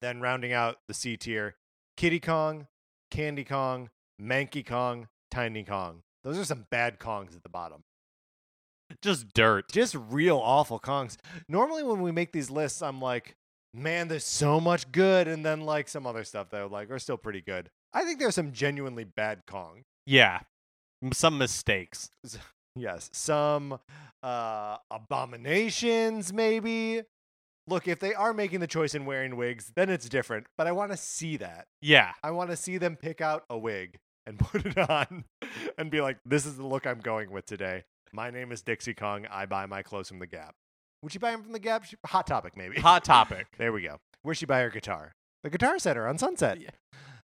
Speaker 2: Then rounding out the C tier, Kiddy Kong, Candy Kong, Manky Kong, Tiny Kong. Those are some bad Kongs at the bottom.
Speaker 3: Just dirt.
Speaker 2: Just real awful Kongs. Normally, when we make these lists, I'm like, man, there's so much good. And then, like, some other stuff that like are still pretty good. I think there's some genuinely bad Kong.
Speaker 3: Yeah. Some mistakes.
Speaker 2: Yes. Some uh, abominations, maybe. Look, if they are making the choice in wearing wigs, then it's different. But I want to see that.
Speaker 3: Yeah.
Speaker 2: I want to see them pick out a wig and put it on and be like, this is the look I'm going with today. My name is Dixie Kong. I buy my clothes from the Gap. Would she buy them from the Gap? She- Hot topic, maybe.
Speaker 3: Hot topic.
Speaker 2: There we go. Where'd she buy her guitar? The Guitar Center on Sunset.
Speaker 3: Yeah.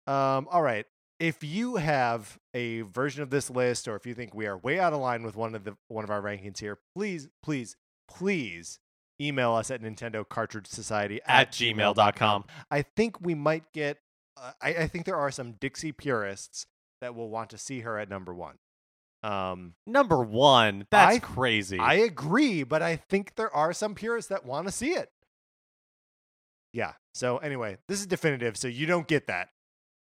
Speaker 2: Um, all right. If you have a version of this list, or if you think we are way out of line with one of the one of our rankings here, please, please, please email us at Nintendo Cartridge Society
Speaker 3: At gmail.com.
Speaker 2: I think we might get. Uh, I, I think there are some Dixie purists that will want to see her at number one. Um,
Speaker 3: Number one. That's
Speaker 2: I-
Speaker 3: crazy.
Speaker 2: I agree, but I think there are some purists that want to see it. Yeah. So anyway, this is definitive, so you don't get that.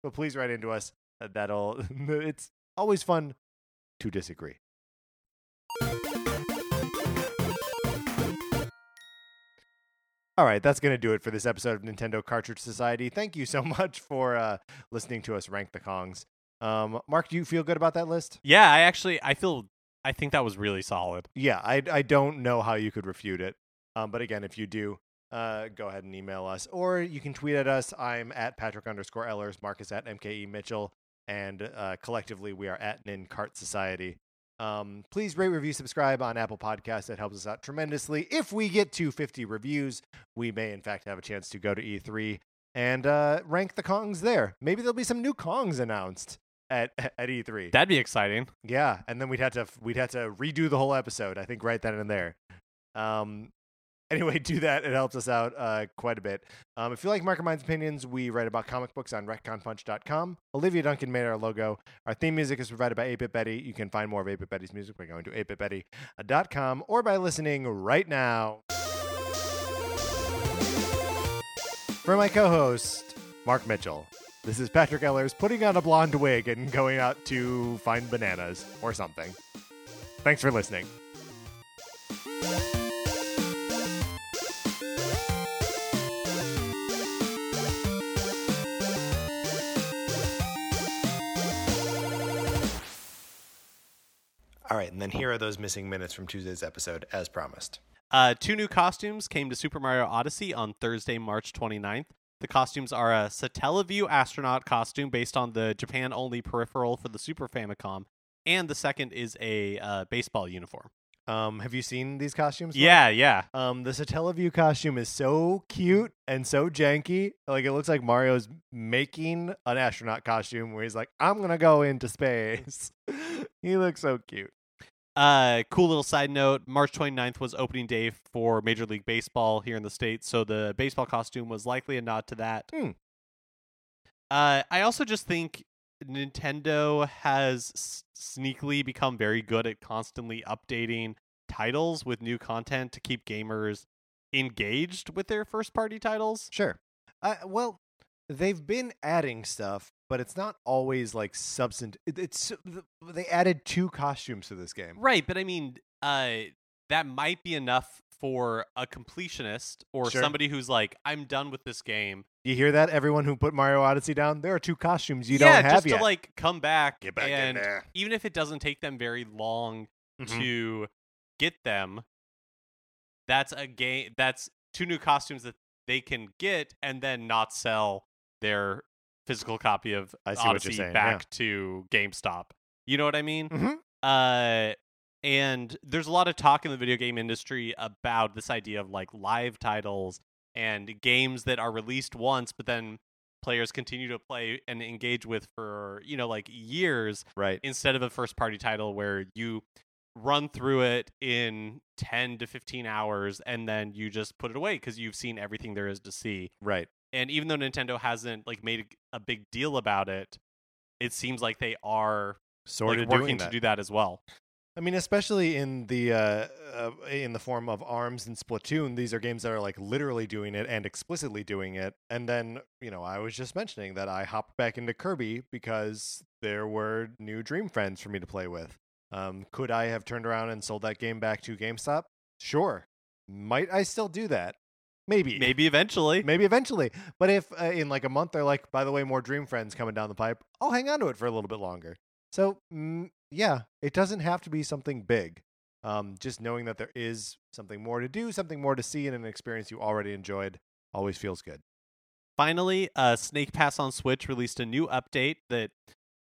Speaker 2: But please write into us. Uh, That'll. it's always fun to disagree. All right, that's going to do it for this episode of Nintendo Cartridge Society. Thank you so much for uh, listening to us rank the Kongs. Um, Mark, do you feel good about that list?
Speaker 3: yeah, I actually I feel I think that was really solid.
Speaker 2: Yeah, I, I don't know how you could refute it. Um, but again, if you do, uh, go ahead and email us. Or you can tweet at us. I'm at Patrick underscore Ehlers. Mark is at MKE Mitchell. And uh, collectively, we are at Nin Cart Society. Um, please rate, review, subscribe on Apple Podcasts. That helps us out tremendously. If we get to 50 reviews, we may, in fact, have a chance to go to E3 and uh, rank the Kongs there. Maybe there'll be some new Kongs announced at, at E E3.
Speaker 3: That'd be exciting.
Speaker 2: Yeah, and then we'd have to we'd have to redo the whole episode. I think right then and there. Um, anyway, do that. It helps us out uh, quite a bit. Um, if you like Mark and Mine's opinions, we write about comic books on retconpunch.com. Olivia Duncan made our logo. Our theme music is provided by 8-Bit Betty. You can find more of 8-Bit Betty's music by going to 8bitbetty.com or by listening right now. For my co-host, Mark Mitchell, this is Patrick Ehlers putting on a blonde wig and going out to find bananas or something. Thanks for listening. All right, and then here are those missing minutes from Tuesday's episode, as promised.
Speaker 3: Uh, two new costumes came to Super Mario Odyssey on Thursday, March 29th. The costumes are a Satellaview astronaut costume based on the Japan only peripheral for the Super Famicom and the second is a uh, baseball uniform.
Speaker 2: Um, have you seen these costumes? Mark?
Speaker 3: Yeah, yeah.
Speaker 2: Um, the Satellaview costume is so cute and so janky. Like it looks like Mario's making an astronaut costume where he's like, "I'm gonna go into space." he looks so cute.
Speaker 3: Uh, cool little side note March 29th was opening day for Major League Baseball here in the States, so the baseball costume was likely a nod to that.
Speaker 2: Hmm.
Speaker 3: Uh, I also just think Nintendo has s- sneakily become very good at constantly updating titles with new content to keep gamers engaged with their first party titles.
Speaker 2: Sure. Uh, well, they've been adding stuff, but it's not always like substantive. It, it's they added two costumes to this game.
Speaker 3: Right, but I mean, uh, that might be enough for a completionist or
Speaker 2: Sure.
Speaker 3: somebody who's like, I'm done with this game.
Speaker 2: You hear that? Everyone who put Mario Odyssey down, there are two costumes you
Speaker 3: yeah,
Speaker 2: don't have
Speaker 3: just
Speaker 2: yet.
Speaker 3: to like come back,
Speaker 2: Get back in there.
Speaker 3: even if it doesn't take them very long
Speaker 2: Mhm.
Speaker 3: to get them, that's a game. That's two new costumes that they can get and then not sell their physical copy of
Speaker 2: I see what you're
Speaker 3: Odyssey
Speaker 2: saying,
Speaker 3: back to GameStop. You know what I mean?
Speaker 2: Mhm.
Speaker 3: Uh, and there's a lot of talk in the video game industry about this idea of like live titles and games that are released once, but then players continue to play and engage with for you know like years
Speaker 2: Right.
Speaker 3: instead of a first party title where you run through it in 10 to 15 hours and then you just put it away because you've seen everything there is to see
Speaker 2: Right.
Speaker 3: And even though nintendo hasn't like made a big deal about it it seems like they are
Speaker 2: Sort
Speaker 3: like
Speaker 2: of
Speaker 3: working to do that as well
Speaker 2: I mean, especially in the uh, uh, in the form of Arms and Splatoon, these are games that are like literally doing it and explicitly doing it. And then, you know, I was just mentioning that I hopped back into Kirby because there were new Dream Friends for me to play with. Um, could I have turned around and sold that game back to GameStop? Sure. Might I still do that? Maybe.
Speaker 3: maybe eventually
Speaker 2: Maybe eventually. But if uh, in like a month they're like, by the way, more Dream Friends coming down the pipe, I'll hang on to it for a little bit longer. So mm, yeah, it doesn't have to be something big. Um, just knowing that there is something more to do, something more to see, and an experience you already enjoyed always feels good.
Speaker 3: finally uh snake pass on switch released a new update that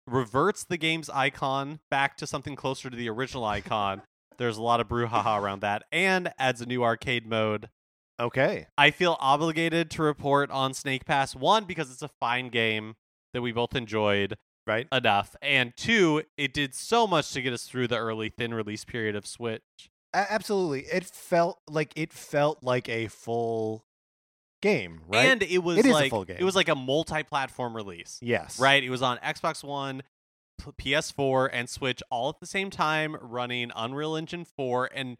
Speaker 3: reverts the game's icon back to something closer to the original icon there's a lot of brouhaha around that and adds a new arcade mode
Speaker 2: Okay.
Speaker 3: I feel obligated to report on Snake Pass one because it's a fine game that we both enjoyed
Speaker 2: Right.
Speaker 3: enough, and two, it did so much to get us through the early thin release period of Switch.
Speaker 2: A- absolutely. It felt like it felt like a full game, right?
Speaker 3: And it was
Speaker 2: It
Speaker 3: like
Speaker 2: full game.
Speaker 3: it was like a multi-platform release,
Speaker 2: yes.
Speaker 3: right? It was on Xbox One, P- PS4, and Switch all at the same time, running Unreal Engine 4, and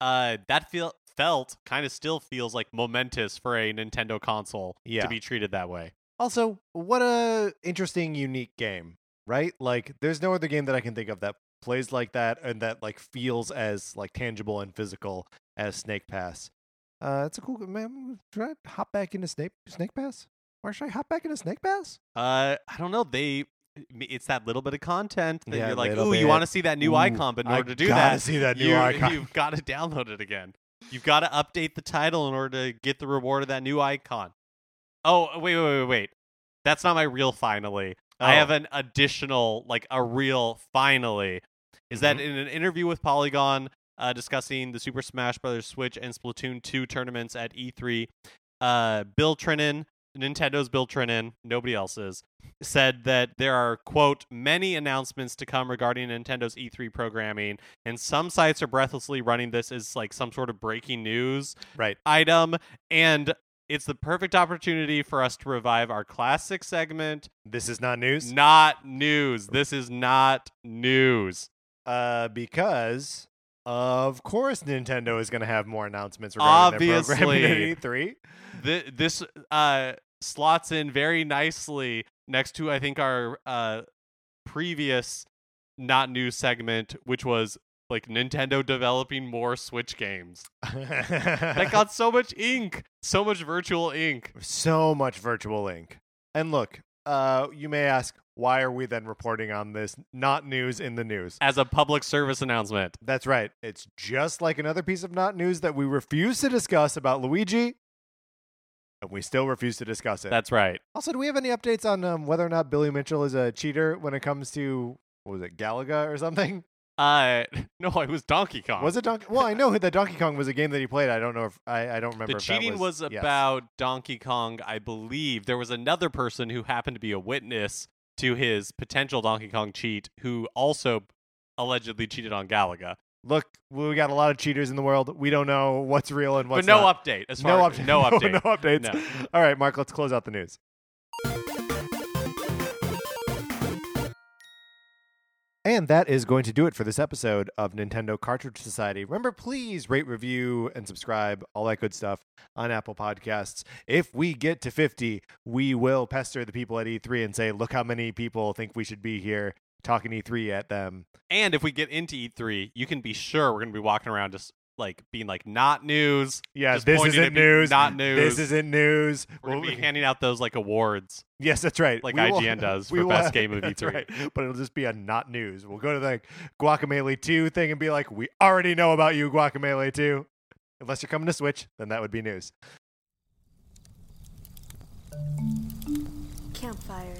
Speaker 3: uh, that feel felt kind of still feels like momentous for a Nintendo console
Speaker 2: Yeah.
Speaker 3: to be treated that way.
Speaker 2: Also, what a interesting, unique game, right? Like, there's no other game that I can think of that plays like that and that like feels as like tangible and physical as Snake Pass. Uh, it's a cool man. Should I hop back into Snake Snake Pass? Or should I hop back into Snake Pass?
Speaker 3: Uh, I don't know. They, it's that little bit of content that
Speaker 2: Yeah,
Speaker 3: you're like, ooh, you want to see that new
Speaker 2: Ooh,
Speaker 3: icon, but in
Speaker 2: I
Speaker 3: order to do
Speaker 2: gotta
Speaker 3: that,
Speaker 2: see that new
Speaker 3: you,
Speaker 2: icon.
Speaker 3: you've got to download it again. You've got to update the title in order to get the reward of that new icon. Oh, wait, wait, wait, wait. That's not my real finally. I
Speaker 2: Oh.
Speaker 3: have an additional, like a real finally. Is that
Speaker 2: Mhm.
Speaker 3: in an interview with Polygon uh, discussing the Super Smash Bros. Switch and Splatoon 2 tournaments at E3, uh, Bill Trinen, Nintendo's Bill Trinen, nobody else's, said that there are, quote, many announcements to come regarding Nintendo's E3 programming, and some sites are breathlessly running this as like some sort of breaking news
Speaker 2: Right.
Speaker 3: item, and it's the perfect opportunity for us to revive our classic segment.
Speaker 2: This is not news.
Speaker 3: Not news. This is not news.
Speaker 2: Uh, because of course Nintendo is going to have more announcements regarding their programming
Speaker 3: Obviously.
Speaker 2: at E3.
Speaker 3: Th- this uh, slots in very nicely next to, I think, our uh, previous not news segment, which was like Nintendo developing more Switch games. That got so much ink, so much virtual ink.
Speaker 2: so much virtual ink. And look, uh, you may ask, why are we then reporting on this not news in the news?
Speaker 3: As a public service announcement.
Speaker 2: That's right. It's just like another piece of not news that we refuse to discuss about Luigi, and we still refuse to discuss it.
Speaker 3: That's right.
Speaker 2: also, do we have any updates on um, whether or not Billy Mitchell is a cheater when it comes to what was it, Galaga or something?
Speaker 3: Uh, no, it was Donkey Kong.
Speaker 2: Was it Donkey? Well, I know that Donkey Kong was a game that he played. I don't know if I, I don't remember.
Speaker 3: The cheating was,
Speaker 2: yes.
Speaker 3: about Donkey Kong, I believe. There was another person who happened to be a witness to his potential Donkey Kong cheat who also allegedly cheated on Galaga.
Speaker 2: Look, we got a lot of cheaters in the world. We don't know what's real and what's
Speaker 3: but no
Speaker 2: not.
Speaker 3: update. As
Speaker 2: no
Speaker 3: far
Speaker 2: update.
Speaker 3: no update.
Speaker 2: no updates.
Speaker 3: No.
Speaker 2: All right, Mark. Let's close out the news. And that is going to do it for this episode of Nintendo Cartridge Society. Remember, please rate, review, and subscribe, all that good stuff on Apple Podcasts. If we get to 50, we will pester the people at E3 and say, look how many people think we should be here talking E3 at them.
Speaker 3: And if we get into E3, you can be sure we're going to be walking around just like being like not news.
Speaker 2: Yeah,
Speaker 3: Just
Speaker 2: this
Speaker 3: pointing
Speaker 2: isn't
Speaker 3: to
Speaker 2: news.
Speaker 3: not news.
Speaker 2: This isn't news.
Speaker 3: We're going
Speaker 2: We'll-
Speaker 3: to be handing out those like awards.
Speaker 2: Yes, that's right.
Speaker 3: Like
Speaker 2: We will-
Speaker 3: IGN does
Speaker 2: we
Speaker 3: for
Speaker 2: will
Speaker 3: best game of
Speaker 2: that's
Speaker 3: E3.
Speaker 2: right. But it'll just be a not news. We'll go to the Guacamelee 2 thing and be like, we already know about you, Guacamelee 2. Unless you're coming to Switch, then that would be news.
Speaker 4: Campfire.